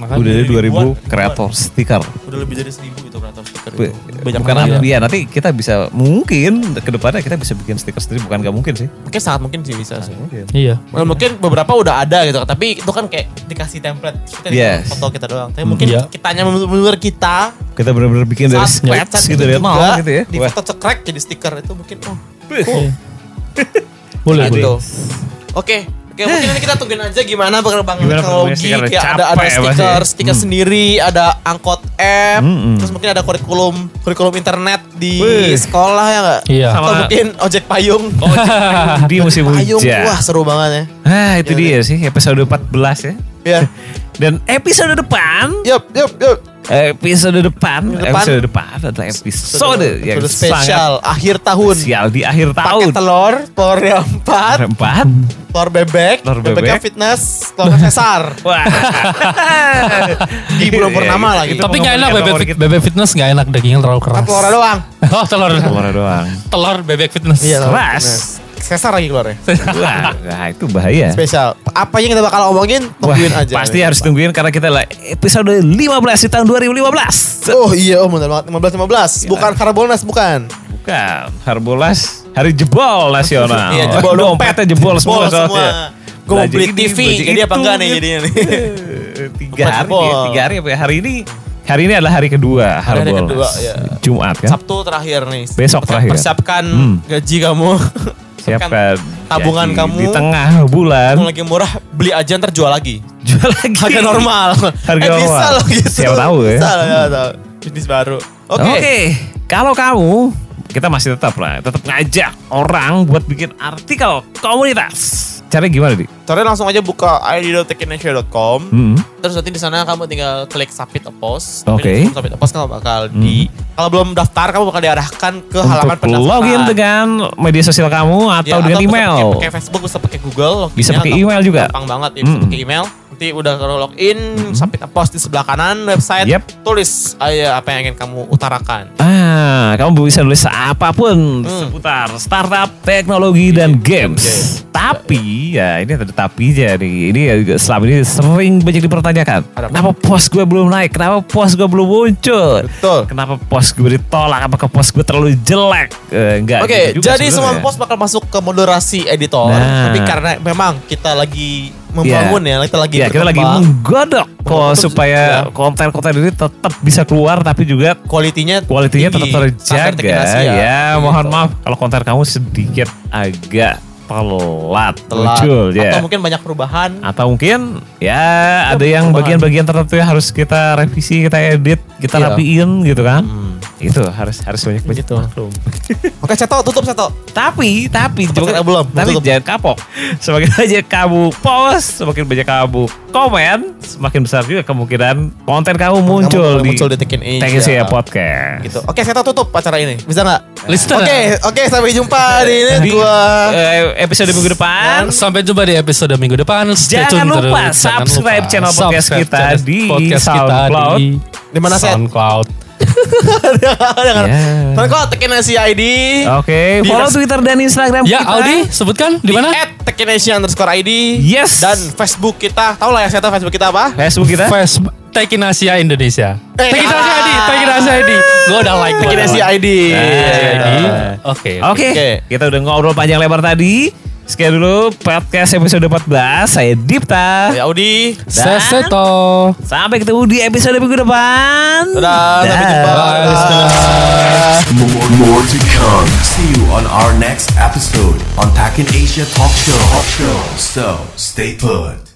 Makanya Udah ada 2000 ribuan. kreator stiker. Udah lebih dari 1000 itu kreator stiker itu. Banyak bukan apa ya nanti kita bisa mungkin ke depannya kita bisa bikin stiker sendiri bukan gak mungkin sih. Mungkin sangat mungkin sih bisa sih. Iya. Well, mungkin beberapa udah ada gitu tapi itu kan kayak dikasih template kita Yes. foto kita doang tapi mungkin Iya. kitanya benar-benar kita Kita benar-benar bikin dari scratch gitu itu ya, nol juga, gitu ya. di foto cekrek jadi stiker itu mungkin oh Boleh, gitu. boleh. Oke, oke mungkin nanti kita tungguin aja gimana perkembangan Gimana teknologi kayak ada capek ada ya, stiker, ya. stiker Hmm. sendiri, ada angkot app, Mm-mm. terus mungkin ada kurikulum kurikulum internet di Wih. sekolah ya nggak? Iya. Sama- Atau mungkin ojek payung. *laughs* di musim payung, hujan. wah seru banget ya. Ah, itu Ya, dia sih episode 14 ya. Ya, Dan episode depan, yup, yup, yup. Episode depan, depan. episode depan adalah episode yang Episode spesial akhir tahun. spesial di akhir Pakai tahun. telur, telurnya empat, Empat. telur bebek, Telur bebeknya bebek. fitness, telur sesar. *laughs* Wah. Di bulan purnama lagi. Itu Tapi nggak enak bebek, telur fit- kita. bebek fitness nggak enak dagingnya terlalu keras. Telurnya doang. *laughs* Oh telur. Telur doang. Telur bebek fitness. Iya, telur Keras. Sesar lagi keluarnya. Wah, nah itu bahaya. Spesial. Apa yang kita bakal omongin, Wah, tungguin aja. pasti harus tungguin karena kita lah episode 15 di tahun 2015. Oh iya, oh benar banget. 15 15. Ya. Bukan Karbonas, bukan. Bukan, Harbolas hari jebol nasional. Iya, jebol dompet. Dompetnya jebol semua. Jebol semua. soalnya. Gue mau beli TV, jadi apa itu, enggak nih jadinya nih? *laughs* tiga hari jebol. ya, tiga hari apa ya? Hari ini hari ini adalah hari kedua Hari Harbolnas. kedua, ya. Jumat kan? Sabtu terakhir nih. Besok terakhir. Persiapkan Hmm. gaji kamu. *laughs* Siapkan tabungan gaji kamu. di tengah bulan Yang lagi murah, beli aja ntar jual lagi. jual lagi Harga normal. *laughs* Harga eh, bisa normal. loh gitu. Siapa tahu ya. Bisa loh, siapa tahu. Bisnis baru. Oke. Oke, kalau kamu kita masih tetap lah, tetap ngajak orang buat bikin artikel komunitas. Caranya gimana di? Caranya langsung aja buka id.techinesia.com Hmm. Terus nanti di sana kamu tinggal klik submit a post. Oke. Pilih submit a post kamu bakal di kalau belum daftar kamu bakal diarahkan ke halaman Untuk pendaftaran. login dengan media sosial kamu atau Ya, dengan bisa email. Pakai, pakai Facebook bisa pakai Google. Bisa pakai email juga. Gampang banget ya bisa Mm-mm. pakai email. Nanti udah kalau login, submit a post di sebelah kanan website. Yep. Tulis aja apa yang ingin kamu utarakan. Ah, kamu bisa nulis apa pun Hmm. seputar startup, teknologi dan games. Games. Tapi ya ini ada tapinya nih. Ini ya selama ini sering banyak dipertanyakan. Ada apa? Kenapa post gue belum naik? Kenapa post gue belum muncul? Betul. Kenapa post gue ditolak? Apakah post gue terlalu jelek? Eh, enggak. Oke, gitu juga jadi semua sebenarnya. post bakal masuk ke moderasi editor. Nah. Tapi karena memang kita lagi membangun ya, kita lagi Ya, kita lagi menggodok kok supaya ya. konten-konten ini tetap bisa keluar tapi juga kualitinya kualitinya tinggi. tetap terjaga teknologi ya. mohon Gitu. maaf kalau konten kamu sedikit agak telat, Telat. muncul ya. Atau mungkin banyak perubahan. Atau mungkin ya ada yang perubahan. bagian-bagian tertentu yang harus kita revisi, kita edit, kita Iya. rapiin gitu kan. Hmm. Itu harus harus banyak banyak Gitu. maklum. *laughs* Oke, Ceto, tutup Ceto. Tapi tapi juga- belum, belum tapi tutup. jangan kapok. Semakin banyak kamu post, semakin banyak kamu komen, semakin besar juga kemungkinan konten kamu muncul bakal di muncul di Tekin Asia. Tekin Asia Podcast. Gitu. Oke, Ceto tutup acara ini. Bisa nggak? Listener. Oke, oke sampai jumpa di ini Di gua eh, episode minggu depan. Sampai jumpa di episode minggu depan. Stay Jangan tune lupa terus. Jangan subscribe lupa channel podcast subscribe kita channel di podcast kita SoundCloud. di Di mana? SoundCloud. Ya. Tapi kok Tekin Asia ID. Oke, Di follow res- Twitter dan Instagram Ya, kita. Aldi, sebutkan di mana? At Tekin Asia underscore ID. Yes. Dan Facebook kita. Tahu lah ya saya tahu Facebook kita apa? Facebook kita. Facebook Tekin Asia Indonesia. Eh, Tekin. Asia ID, Tekin Asia ID. Gue udah like. gua Tekin udah Asia like. ID. Oke, Oke. kita udah ngobrol panjang lebar tadi. Sekian dulu podcast episode 14. Saya Dipta. Ya Audi. Dan- Seseto. Sampai ketemu di episode minggu depan. Dadah, sampai jumpa. Bye. Dadah. More, more to come. See you on our next episode on Takin Asia Talk Show. Talk Show. So stay put.